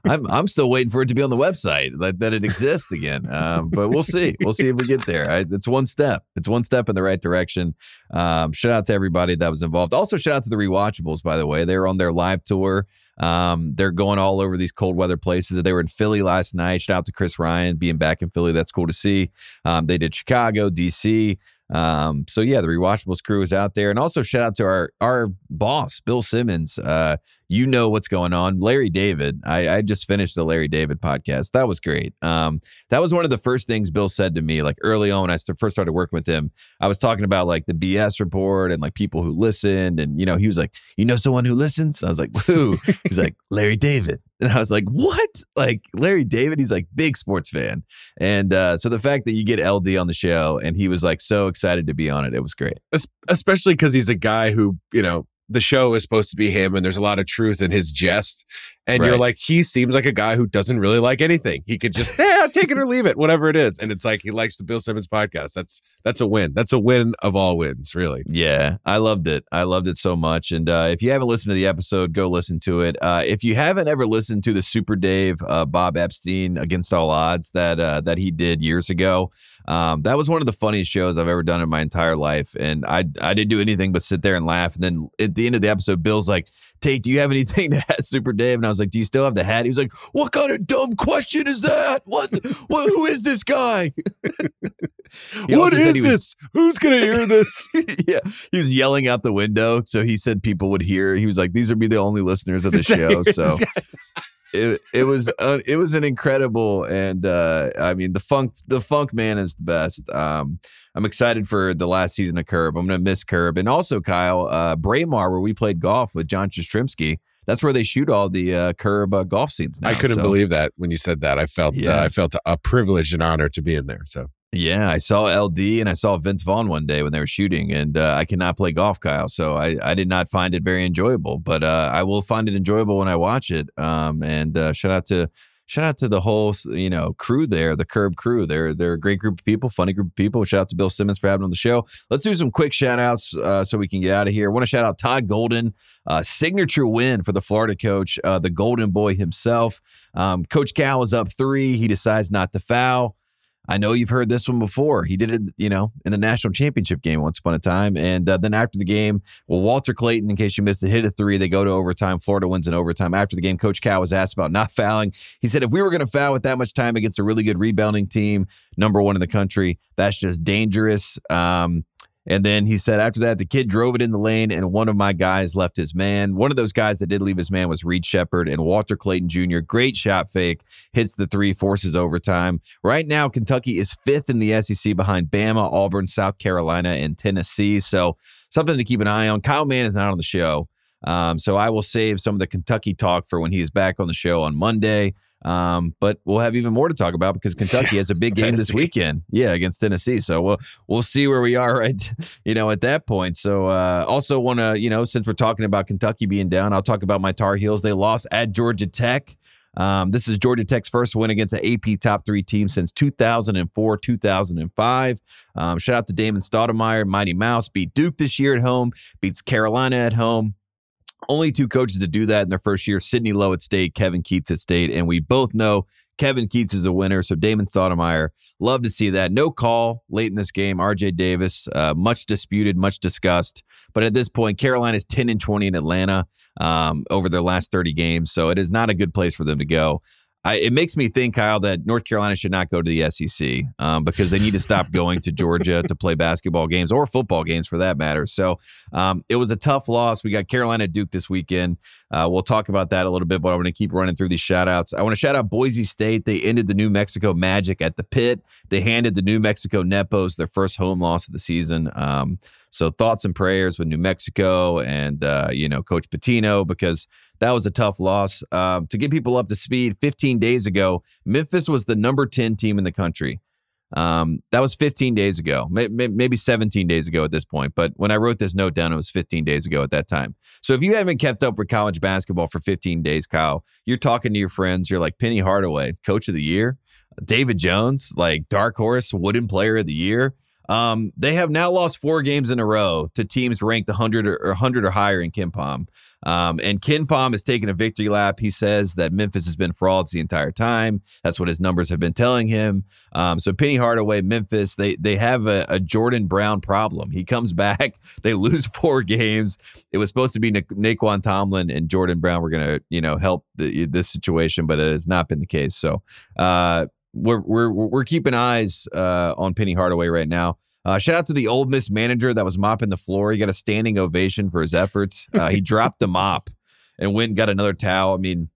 I'm I'm still waiting for it to be on the website that, that it exists again. Um, but we'll see. We'll see if we get there. I, it's one step. It's one step in the right direction. Um, shout out to everybody that was involved. Also, shout out to the rewatchables. By the way, they're on their live tour. Um, they're going all over these cold weather places. They were in Philly last night. Shout out to Chris Ryan being back in Philly. That's cool to see. Um, they did Chicago, DC. Um, so yeah, the rewatchables crew is out there, and also shout out to our our boss, Bill Simmons. Uh, you know what's going on. Larry David. I, I just finished the Larry David podcast. That was great. Um, that was one of the first things Bill said to me, like early on when I first started working with him. I was talking about like the BS report and like people who listened, and you know, he was like, "You know, someone who listens." I was like, "Who?" He's like, "Larry David." And I was like, "What?" Like Larry David? He's like big sports fan, and uh, so the fact that you get LD on the show and he was like so excited to be on it, it was great. Especially because he's a guy who you know the show is supposed to be him and there's a lot of truth in his jest and you're like he seems like a guy who doesn't really like anything he could just yeah take it or leave it whatever it is and it's like he likes the bill simmons podcast that's that's a win that's a win of all wins really Yeah, I loved it. I loved it so much. And uh, if you haven't listened to the episode, go listen to it. Uh, if you haven't ever listened to the Super Dave uh, Bob Einstein Against All Odds that uh, that he did years ago, um, that was one of the funniest shows I've ever done in my entire life. And I I didn't do anything but sit there and laugh. And then at the end of the episode, Bill's like, "Tate, do you have anything [LAUGHS] to ask Super Dave?" And I was like, "Do you still have the hat?" He was like, "What kind of dumb question is that? What? what who is this guy?" [LAUGHS] What is was- this who's gonna hear [LAUGHS] this yeah, he was yelling out the window, so he said people would hear. He was like, "These would be the only listeners of the show." So it it was uh, it was an incredible, and uh, I mean the funk the funk man is the best. Um, I'm excited for the last season of Curb. I'm gonna miss Curb, and also Kyle uh, Braemar, where we played golf with John Jastremski. That's where they shoot all the uh, Curb uh, golf scenes. Now, i couldn't so- believe that when you said that i felt Yeah. uh, i felt a privilege and honor to be in there so Yeah, I saw LD and I saw Vince Vaughn one day when they were shooting, and uh, I cannot play golf, Kyle. So I, I did not find it very enjoyable, but uh, I will find it enjoyable when I watch it. Um, and uh, shout out to shout out to the whole you know crew there, the Curb crew. They're they're a great group of people, funny group of people. Shout out to Bill Simmons for having on the show. Let's do some quick shout outs uh, so we can get out of here. I want to shout out Todd Golden, uh, signature win for the Florida coach, uh, the Golden Boy himself. Um, coach Cal is up three. He decides not to foul. I know you've heard this one before. He did it, you know, in the national championship game once upon a time. And uh, then after the game, well, Walter Clayton, in case you missed it, hit a three. They go to overtime. Florida wins in overtime. After the game, Coach Cal was asked about not fouling. He said, if we were going to foul with that much time against a really good rebounding team, number one in the country, that's just dangerous. Um, and then he said after that, the kid drove it in the lane, and one of my guys left his man. One of those guys that did leave his man was Reed Sheppard and Walter Clayton Jr. Great shot fake, hits the three, forces overtime. Right now, Kentucky is fifth in the SEC behind Bama, Auburn, South Carolina, and Tennessee. So something to keep an eye on. Kyle Mann is not on the show. Um, so I will save some of the Kentucky talk for when he's back on the show on Monday. Um, but we'll have even more to talk about because [LAUGHS] Kentucky has a big game this weekend. Yeah, against Tennessee. So we'll we'll see where we are [LAUGHS] right, you know, at that point. So uh, also want to, you know, since we're talking about Kentucky being down, I'll talk about my Tar Heels. They lost at Georgia Tech. Um, this is Georgia Tech's first win against an AP top three team since 2004, 2005. Um, shout out to Damon Stoudemire. Mighty Mouse beat Duke this year at home, beats Carolina at home. Only two coaches to do that in their first year Sidney Lowe at State, Kevin Keatts at State. And we both know Kevin Keatts is a winner. So Damon Stoudemire, love to see that. No call late in this game. RJ Davis, uh, much disputed, much discussed. But at this point, Carolina's 10 and 20 in Atlanta um, over their last 30 games. So it is not a good place for them to go. I, it makes me think, Kyle, that North Carolina should not go to the SEC um, because they need to stop going to Georgia to play basketball games or football games for that matter. So um, it was a tough loss. We got Carolina Duke this weekend. Uh, we'll talk about that a little bit, but I want to keep running through these shout outs. I want to shout out Boise State. They ended the New Mexico Magic at the pit. They handed the New Mexico Nepos their first home loss of the season. Um, so thoughts and prayers with New Mexico and, uh, you know, Coach Pitino because – that was a tough loss. Uh, to get people up to speed, 15 days ago, Memphis was the number 10 team in the country. Um, that was 15 days ago, maybe 17 days ago at this point. But when I wrote this note down, it was 15 days ago at that time. So if you haven't kept up with college basketball for 15 days, Kyle, you're talking to your friends. You're like Penny Hardaway, coach of the year, David Jones, like dark horse, wooden player of the year. Um, they have now lost four games in a row to teams ranked 100 or 100 or higher in KenPom. Um, and KenPom has taken a victory lap. He says that Memphis has been frauds the entire time. That's what his numbers have been telling him. Um, so Penny Hardaway, Memphis, they they have a, a, Jordan Brown problem. He comes [LAUGHS] back, they lose four games. It was supposed to be Na- Nae'Qwan Tomlin and Jordan Brown were going to you know help the, this situation, but it has not been the case. So. Uh, we're we're we're keeping eyes uh, on Penny Hardaway right now. Uh, shout out to the Ole Miss manager that was mopping the floor. He got a standing ovation for his efforts. Uh, he dropped the mop and went and got another towel. I mean,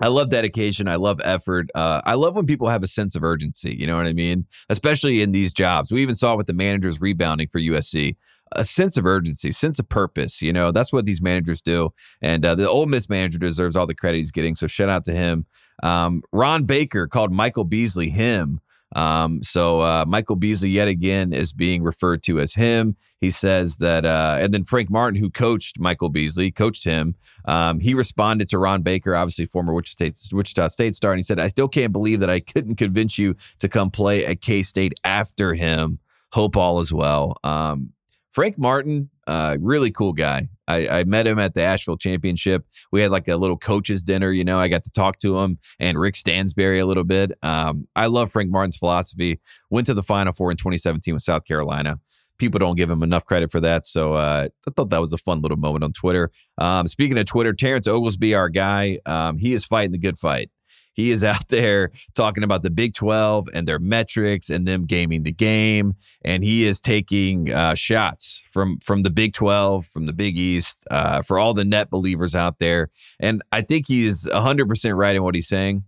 I love dedication. I love effort. Uh, I love when people have a sense of urgency. You know what I mean? Especially in these jobs. We even saw with the managers rebounding for USC a sense of urgency, sense of purpose. You know, that's what these managers do. And uh, the Ole Miss manager deserves all the credit he's getting. So shout out to him. Um, Ron Baker called Michael Beasley him. Um, so uh, Michael Beasley yet again is being referred to as him. He says that, uh, and then Frank Martin, who coached Michael Beasley, coached him. Um, he responded to Ron Baker, obviously former Wichita State, Wichita State star, and he said, "I still can't believe that I couldn't convince you to come play at K State after him. Hope all is well." Um, Frank Martin, uh, really cool guy. I, I, met him at the Asheville Championship. We had like a little coaches dinner. You know, I got to talk to him and Rick Stansbury a little bit. Um, I love Frank Martin's philosophy. Went to the Final Four in 2017 with South Carolina. People don't give him enough credit for that. So uh, I thought that was a fun little moment on Twitter. Um, speaking of Twitter, Terrence Oglesby, our guy, um, he is fighting the good fight. He is out [LAUGHS] there talking about the Big 12 and their metrics and them gaming the game. And he is taking uh, shots from, from the Big 12, from the Big East, uh, for all the net believers out there. And I think he's 100% right in what he's saying.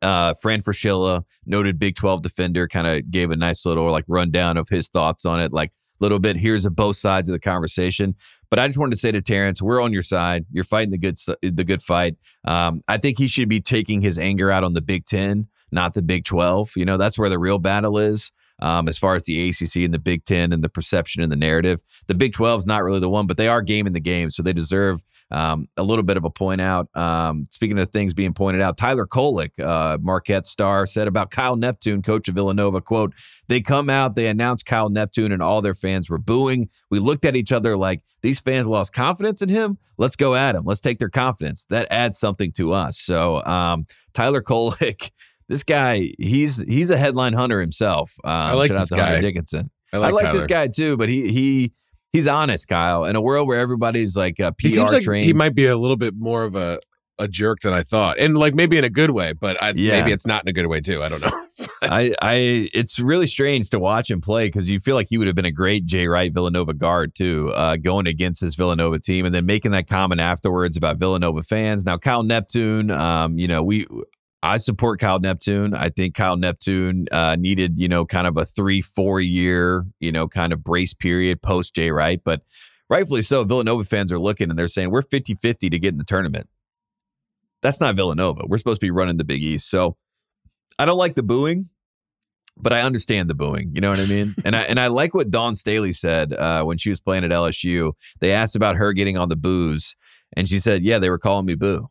Uh, Fran Fraschilla, noted Big 12 defender, kind of gave a nice little like rundown of his thoughts on it. Like little bit here's both sides of the conversation. But I just wanted to say to Terrence, we're on your side. You're fighting the good the good fight. Um, I think he should be taking his anger out on the Big Ten, not the Big Twelve. You know, that's where the real battle is um, as far as the ACC and the Big Ten and the perception and the narrative. The Big 12 is not really the one, but they are gaming the game, so they deserve um, a little bit of a point out. Um, speaking of things being pointed out, Tyler Kolek, uh, Marquette star, said about Kyle Neptune, coach of Villanova, quote, they come out, they announced Kyle Neptune, and all their fans were booing. We looked at each other like, these fans lost confidence in him. Let's go at him. Let's take their confidence. That adds something to us. So um, Tyler Kolek [LAUGHS] this guy, he's he's a headline hunter himself. Um, I like shout this out to Hunter guy. Dickinson. I I like, like, this guy too, but he he he's honest, Kyle. In a world where everybody's like a PR He seems like trained, he might be a little bit more of a a jerk than I thought, and like maybe in a good way, but I, Yeah. maybe it's not in a good way too. I don't know. [LAUGHS] I, I, it's really strange to watch him play because you feel like he would have been a great Jay Wright Villanova guard too, uh, going against this Villanova team and then making that comment afterwards about Villanova fans. Now, Kyle Neptune, um, you know, we, I support Kyle Neptune. I think Kyle Neptune uh, needed, you know, kind of a three, four year, you know, kind of brace period post Jay Wright, but rightfully so. Villanova fans are looking and they're saying we're 50 50 to get in the tournament. That's not Villanova. We're supposed to be running the Big East. So I don't like the booing but I understand the booing. You know what I mean? [LAUGHS] and I and I like what Dawn Staley said uh, when she was playing at LSU. They asked about her getting on the boos, and she said, "Yeah, they were calling me boo."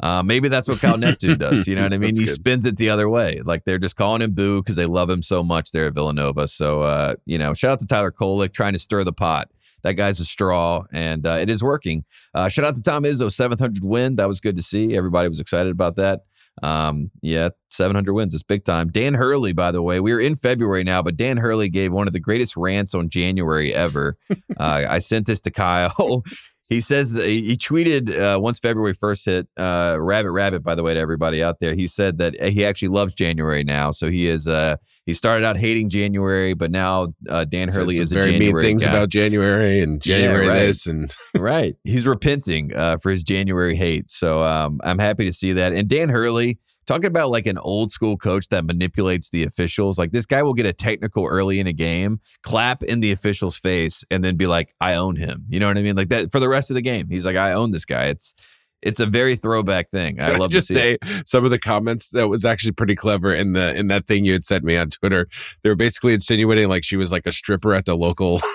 Uh, maybe that's what Cal Neptune [LAUGHS] does. You know what I mean? He good. spins it the other way. Like they're just calling him boo because they love him so much there at Villanova. So uh, you know, shout out to Tyler Kolek trying to stir the pot. That guy's a straw, and uh, it is working. Uh, shout out to Tom Izzo, 700 win. That was good to see. Everybody was excited about that. Um, yeah, 700 wins. It's big time. Dan Hurley, by the way, we are in February now, but Dan Hurley gave one of the greatest rants on January ever. [LAUGHS] uh, I sent this to Kyle. He says that he tweeted uh, once February 1st hit, uh, Rabbit Rabbit, by the way, to everybody out there. He said that he actually loves January now. So he is, uh, he started out hating January, but now uh, Dan Hurley some is a very January mean things guy. about January and January right. this and [LAUGHS] right. He's repenting uh, for his January hate. So um, I'm happy to see that. And Dan Hurley, talking about like an old school coach that manipulates the officials. Like this guy will get a technical early in a game, clap in the official's face, and then be like, "I own him." You know what I mean? Like that for the rest of the game. He's like, "I own this guy." It's it's a very throwback thing. I Can love just to see. it. say some of the comments that was actually pretty clever in the in that thing you had sent me on Twitter. They were basically insinuating like she was like a stripper at the local. [LAUGHS]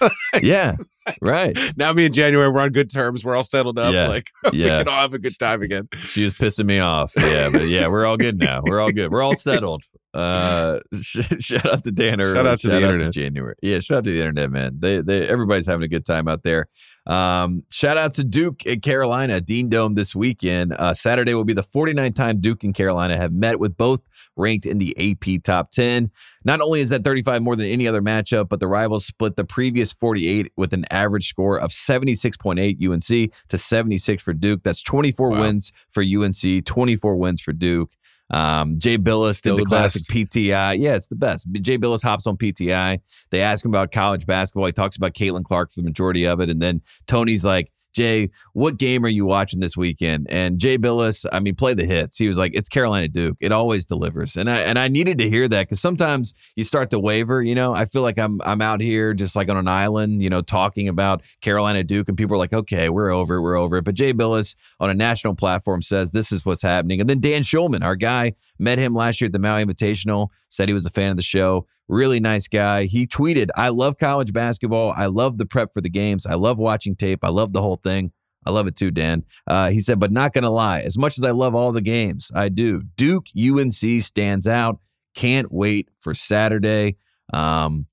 [LAUGHS] yeah, right. now me and January we're on good terms. We're all settled up. Yeah. Like [LAUGHS] we can all have a good time again. She was pissing me off. Yeah, but yeah, we're all good now. We're all good. We're all settled. Uh, [LAUGHS] shout out to Dan Hurley. Shout out to the internet. January. Yeah, shout out to the internet, man. They, they, everybody's having a good time out there. Um, shout out to Duke and Carolina, Dean Dome this weekend. Uh, Saturday will be the 49th time Duke and Carolina have met with both ranked in the AP top 10. Not only is that 35 more than any other matchup, but the rivals split the previous 48 with an average score of 76.8 UNC to 76 for Duke. That's 24 Wow. wins for UNC, 24 wins for Duke. Um, Jay Bilas Still did the, the classic best. PTI. Yeah, it's the best. Jay Bilas hops on PTI. They ask him about college basketball. He talks about Caitlin Clark for the majority of it. And then Tony's like, Jay, what game are you watching this weekend? And Jay Bilas, I mean, play the hits. He was like, "It's Carolina Duke. It always delivers." And I and I needed to hear that because sometimes you start to waver. You know, I feel like I'm I'm out here just like on an island, you know, talking about Carolina Duke, and people are like, "Okay, we're over it. We're over it." But Jay Bilas on a national platform says this is what's happening. And then Dan Shulman, our guy, met him last year at the Maui Invitational. Said he was a fan of the show. Really nice guy. He tweeted, I love college basketball. I love the prep for the games. I love watching tape. I love the whole thing. I love it too, Dan. Uh, he said, but not going to lie, as much as I love all the games, I do. Duke UNC stands out. Can't wait for Saturday. Um,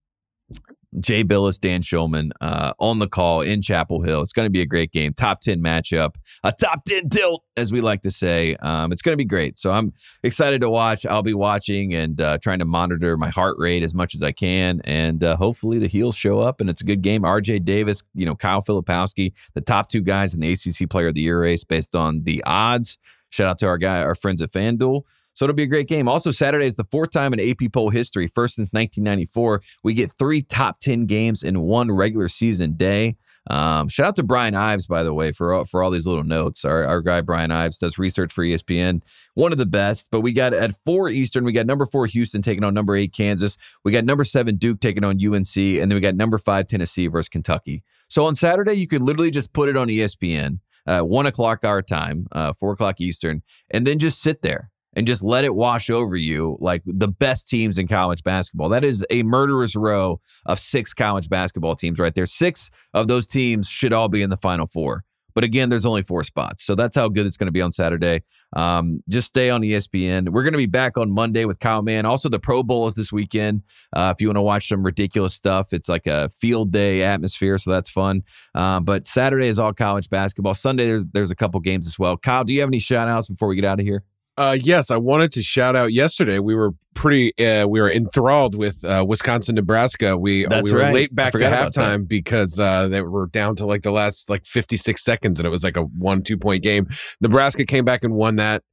Jay Bilas, Dan Shulman uh, on the call in Chapel Hill. It's going to be a great game. Top 10 matchup, a top 10 tilt, as we like to say. Um, it's going to be great. So I'm excited to watch. I'll be watching and uh, trying to monitor my heart rate as much as I can. And uh, hopefully the heels show up and it's a good game. RJ Davis, you know, Kyle Filipowski, the top two guys in the ACC Player of the Year race based on the odds. Shout out to our guy, our friends at FanDuel. So it'll be a great game. Also, Saturday is the fourth time in AP poll history, first since 1994, we get three top 10 games in one regular season day. Um, shout out to Brian Ives, by the way, for all, for all these little notes. Our, our guy Brian Ives does research for ESPN, one of the best. But we got at four Eastern, we got number four Houston taking on number eight Kansas. We got number seven Duke taking on UNC, and then we got number five Tennessee versus Kentucky. So on Saturday, you could literally just put it on ESPN, uh, one o'clock our time, uh, four o'clock Eastern, and then just sit there and just let it wash over you like the best teams in college basketball. That is a murderer's row of six college basketball teams right there. Six of those teams should all be in the final four. But again, there's only four spots. So that's how good it's going to be on Saturday. Um, just stay on ESPN. We're going to be back on Monday with Kyle Mann. Also, the Pro Bowl is this weekend. Uh, if you want to watch some ridiculous stuff, it's like a field day atmosphere. So that's fun. Uh, but Saturday is all college basketball. Sunday, there's, there's a couple games as well. Kyle, do you have any shout outs before we get out of here? Uh, yes, I wanted to shout out. Yesterday, we were pretty, uh, we were enthralled with uh, Wisconsin, Nebraska. We uh, That's we were right. late back to halftime because uh, they were down to like the last like fifty six seconds, and it was like a one two point game. Nebraska came back and won that.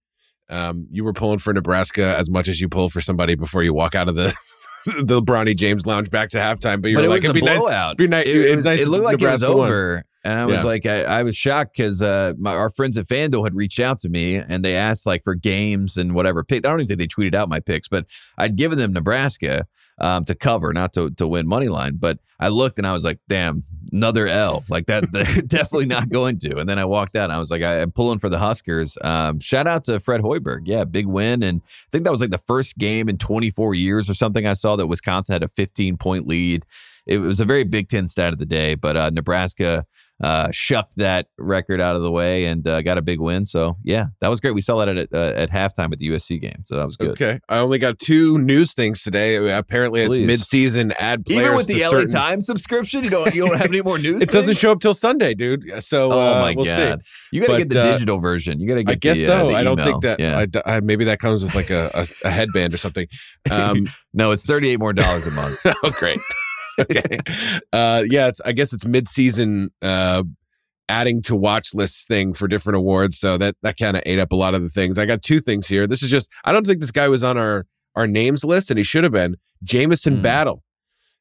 Um, you were pulling for Nebraska as much as you pull for somebody before you walk out of the [LAUGHS] the Bronny James lounge back to halftime. But you but were it like, it'd be nice. blowout. be nice- It, it be nice it looked like Nebraska it was won. And I was Yeah. like, I, I was shocked because uh, our friends at FanDuel had reached out to me and they asked like for games and whatever pick. I don't even think they tweeted out my picks, but I'd given them Nebraska um, to cover, not to to win money line. But I looked and I was like, damn, another L. Like that, [LAUGHS] definitely not going to. And then I walked out and I was like, I, I'm pulling for the Huskers. Um, shout out to Fred Hoiberg. Yeah, big win. And I think that was like the first game in 24 years or something I saw that Wisconsin had a 15 point lead. It was a very Big Ten stat of the day, but uh, Nebraska uh, shucked that record out of the way and uh, got a big win. So yeah, that was great. We saw that at uh, at halftime at the USC game, so that was good. Okay, I only got two news things today. Apparently, it's Please. mid-season ad players. Even with the LA certain- Times subscription, you don't you don't have any more [LAUGHS] news. it doesn't show up till Sunday, dude. So Oh uh, my we'll god, see. you got to get the uh, digital version. You got to get. I guess the, uh, so. I don't think that. Yeah. I, I- maybe that comes with like a, a, a headband or something. [LAUGHS] Um, no, it's thirty eight more dollars a month. [LAUGHS] oh, great. [LAUGHS] okay. Uh, yeah, it's. I guess it's mid-season. Uh, adding to watch lists thing for different awards. So that that kind of ate up a lot of the things. I got two things here. This is just. I don't think this guy was on our our names list, and he should have been. Jamison Hmm. Battle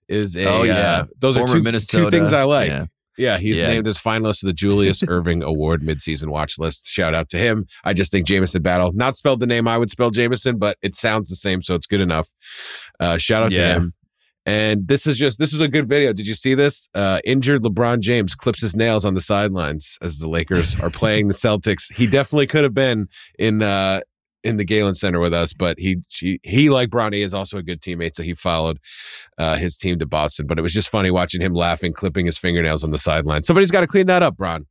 is a. Oh, yeah. uh, those Former are two, Minnesota. two things I like. Yeah. Yeah, he's Yeah. named as finalist of the Julius [LAUGHS] Erving Award midseason watch list. Shout out to him. I just think Jamison Battle, not spelled the name I would spell Jameson, but it sounds the same, so it's good enough. Uh, shout out Yeah. to him. And this is just this was a good video. Did you see this? Uh, injured LeBron James clips his nails on the sidelines as the Lakers are playing the Celtics. He definitely could have been in uh, in the Galen Center with us, but he he, like Bronny is also a good teammate, so he followed uh, his team to Boston. But it was just funny watching him laughing, clipping his fingernails on the sideline. Somebody's got to clean that up, Bron.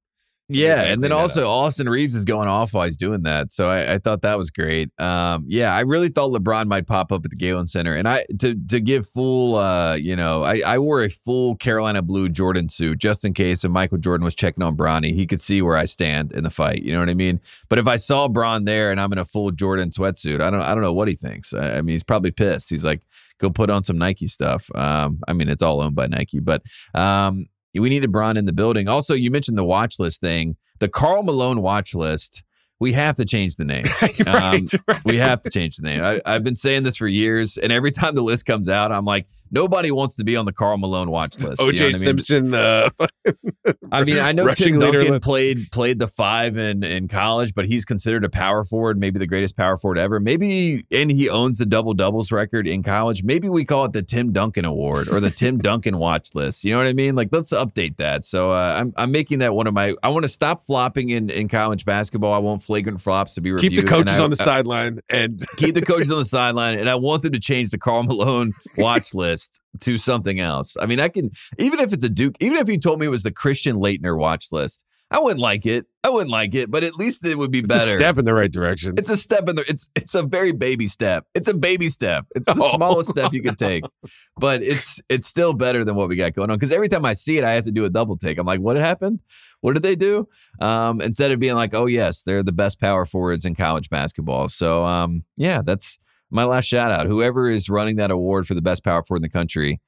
Yeah, and then also Austin Reaves is going off while he's doing that, so I, I thought that was great. Um, yeah, I really thought LeBron might pop up at the Galen Center, and I to to give full, uh, you know, I, I wore a full Carolina blue Jordan suit just in case if Michael Jordan was checking on Bronny, he could see where I stand in the fight. You know what I mean? But if I saw Bron there and I'm in a full Jordan sweatsuit, I don't I don't know what he thinks. I, I mean, he's probably pissed. He's like, go put on some Nike stuff. Um, I mean, it's all owned by Nike, but um, we needed Bron in the building. Also, you mentioned the watch list thing. The Karl Malone watch list. We have to change the name. [LAUGHS] right, Um, right. We have to change the name. I, I've been saying this for years, and every time the list comes out, I'm like, nobody wants to be on the Karl Malone watch list. You know OJ I mean? Simpson. Uh, [LAUGHS] I mean, I know Tim Duncan list. played played the five in, in college, but he's considered a power forward, maybe the greatest power forward ever. Maybe, and he owns the double doubles record in college. Maybe we call it the Tim Duncan Award or the Tim [LAUGHS] Duncan watch list. You know what I mean? Like, let's update that. So uh, I'm I'm making that one of my. I want to stop flopping in in college basketball. I want flagrant flops to be reviewed. keep the coaches I- on the I- sideline and [LAUGHS] keep the coaches on the [LAUGHS] sideline, and I want them to change the Karl Malone watch [LAUGHS] list to something else. I mean, I can even if it's a Duke, even if you told me it was the Christian Laettner watch list, I wouldn't like it. I wouldn't like it, but at least it would be it's better. a step in the right direction. It's a step in the. It's it's a very baby step. It's a baby step. It's the Oh. smallest step you could take, [LAUGHS] but it's it's still better than what we got going on. Because every time I see it, I have to do a double take. I'm like, what happened? What did they do? Um, instead of being like, oh yes, they're the best power forwards in college basketball. So um, yeah, that's my last shout out. Whoever is running that award for the best power forward in the country,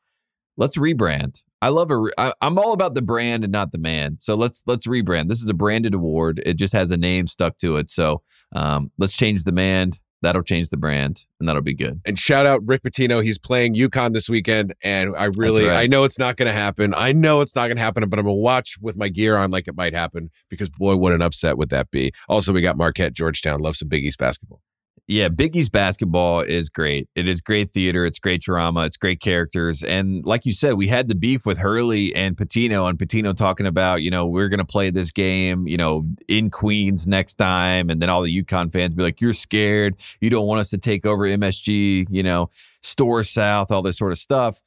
let's rebrand. I love a. Re- I, I'm all about the brand and not the man. So let's let's rebrand. This is a branded award. It just has a name stuck to it. So um, let's change the man. That'll change the brand, and that'll be good. and shout out Rick Pitino. He's playing UConn this weekend, and I really, right. I know it's not going to happen. I know it's not going to happen, but I'm gonna watch with my gear on like it might happen because boy, what an upset would that be. Also, we got Marquette, Georgetown. Love some Big East basketball. Yeah, Biggie's basketball is great. It is great theater. It's great drama. It's great characters. And like you said, we had the beef with Hurley and Pitino, and Pitino talking about, you know, we're going to play this game, you know, in Queens next time. And then all the UConn fans be like, you're scared. You don't want us to take over MSG, you know, Storrs South, all this sort of stuff.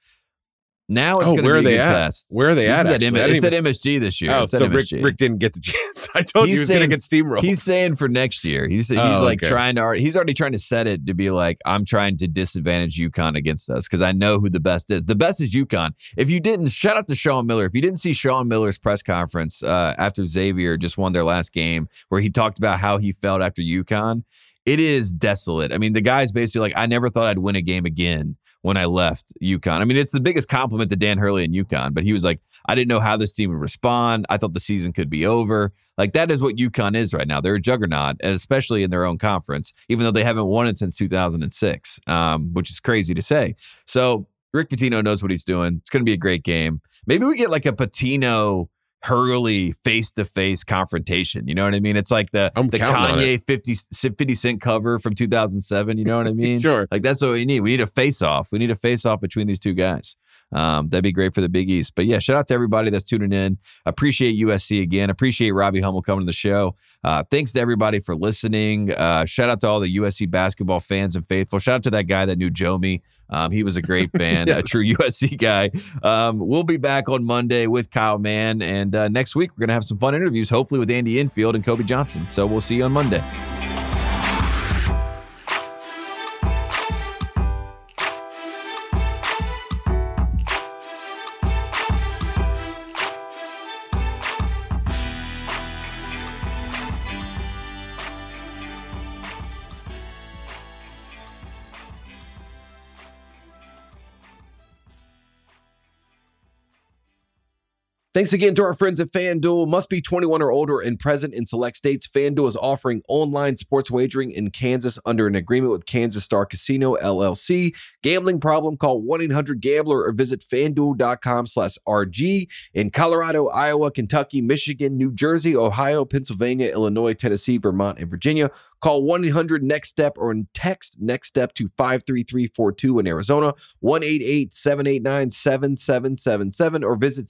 Now it's Oh, going to where be are they a at? test. Where are they This at, actually? M- it's even- at MSG this year. Oh, It's so Rick, Rick didn't get the [LAUGHS] chance. I told He's you he was going to get steamrolled. He's saying for next year. He's he's Oh, like okay. trying to he's already trying to set it to be like I'm trying to disadvantage UConn against us because I know who the best is. The best is UConn. If you didn't, shout out to Sean Miller. If you didn't see Sean Miller's press conference uh, after Xavier just won their last game, where he talked about how he felt after UConn, it is desolate. I mean, the guy's basically like, I never thought I'd win a game again when I left UConn. I mean, it's the biggest compliment to Dan Hurley and UConn, but he was like, I didn't know how this team would respond. I thought the season could be over. Like that is what UConn is right now. They're a juggernaut, especially in their own conference, even though they haven't won it since 2006, um, which is crazy to say. So Rick Pitino knows what he's doing. It's going to be a great game. Maybe we get like a Pitino Hurley face to face confrontation. You know what I mean? It's like the I'm the Kanye 50, 50 Cent cover from 2007. You know what I [LAUGHS] mean? Sure. Like that's what we need. We need a face off. We need a face off between these two guys. Um, that'd be great for the Big East. But yeah, shout out to everybody that's tuning in. Appreciate USC again. Appreciate Robbie Hummel coming to the show. Uh, thanks to everybody for listening. Uh, shout out to all the USC basketball fans and faithful. Shout out to that guy that knew Jomi. Um, he was a great [LAUGHS] fan, a true USC guy. Um, we'll be back on Monday with Kyle Mann. And uh, next week, we're going to have some fun interviews, hopefully with Andy Enfield and Kobe Johnson. So we'll see you on Monday. Thanks again to our friends at FanDuel. Must be 21 or older and present in select states. FanDuel is offering online sports wagering in Kansas under an agreement with Kansas Star Casino LLC. Gambling problem? Call 1-800-GAMBLER or visit fanduel.com slash RG. In Colorado, Iowa, Kentucky, Michigan, New Jersey, Ohio, Pennsylvania, Illinois, Tennessee, Vermont, and Virginia, call 1-800-NEXT-STEP or text NEXT STEP to 53342 in Arizona, 1-888-789-7777 or visit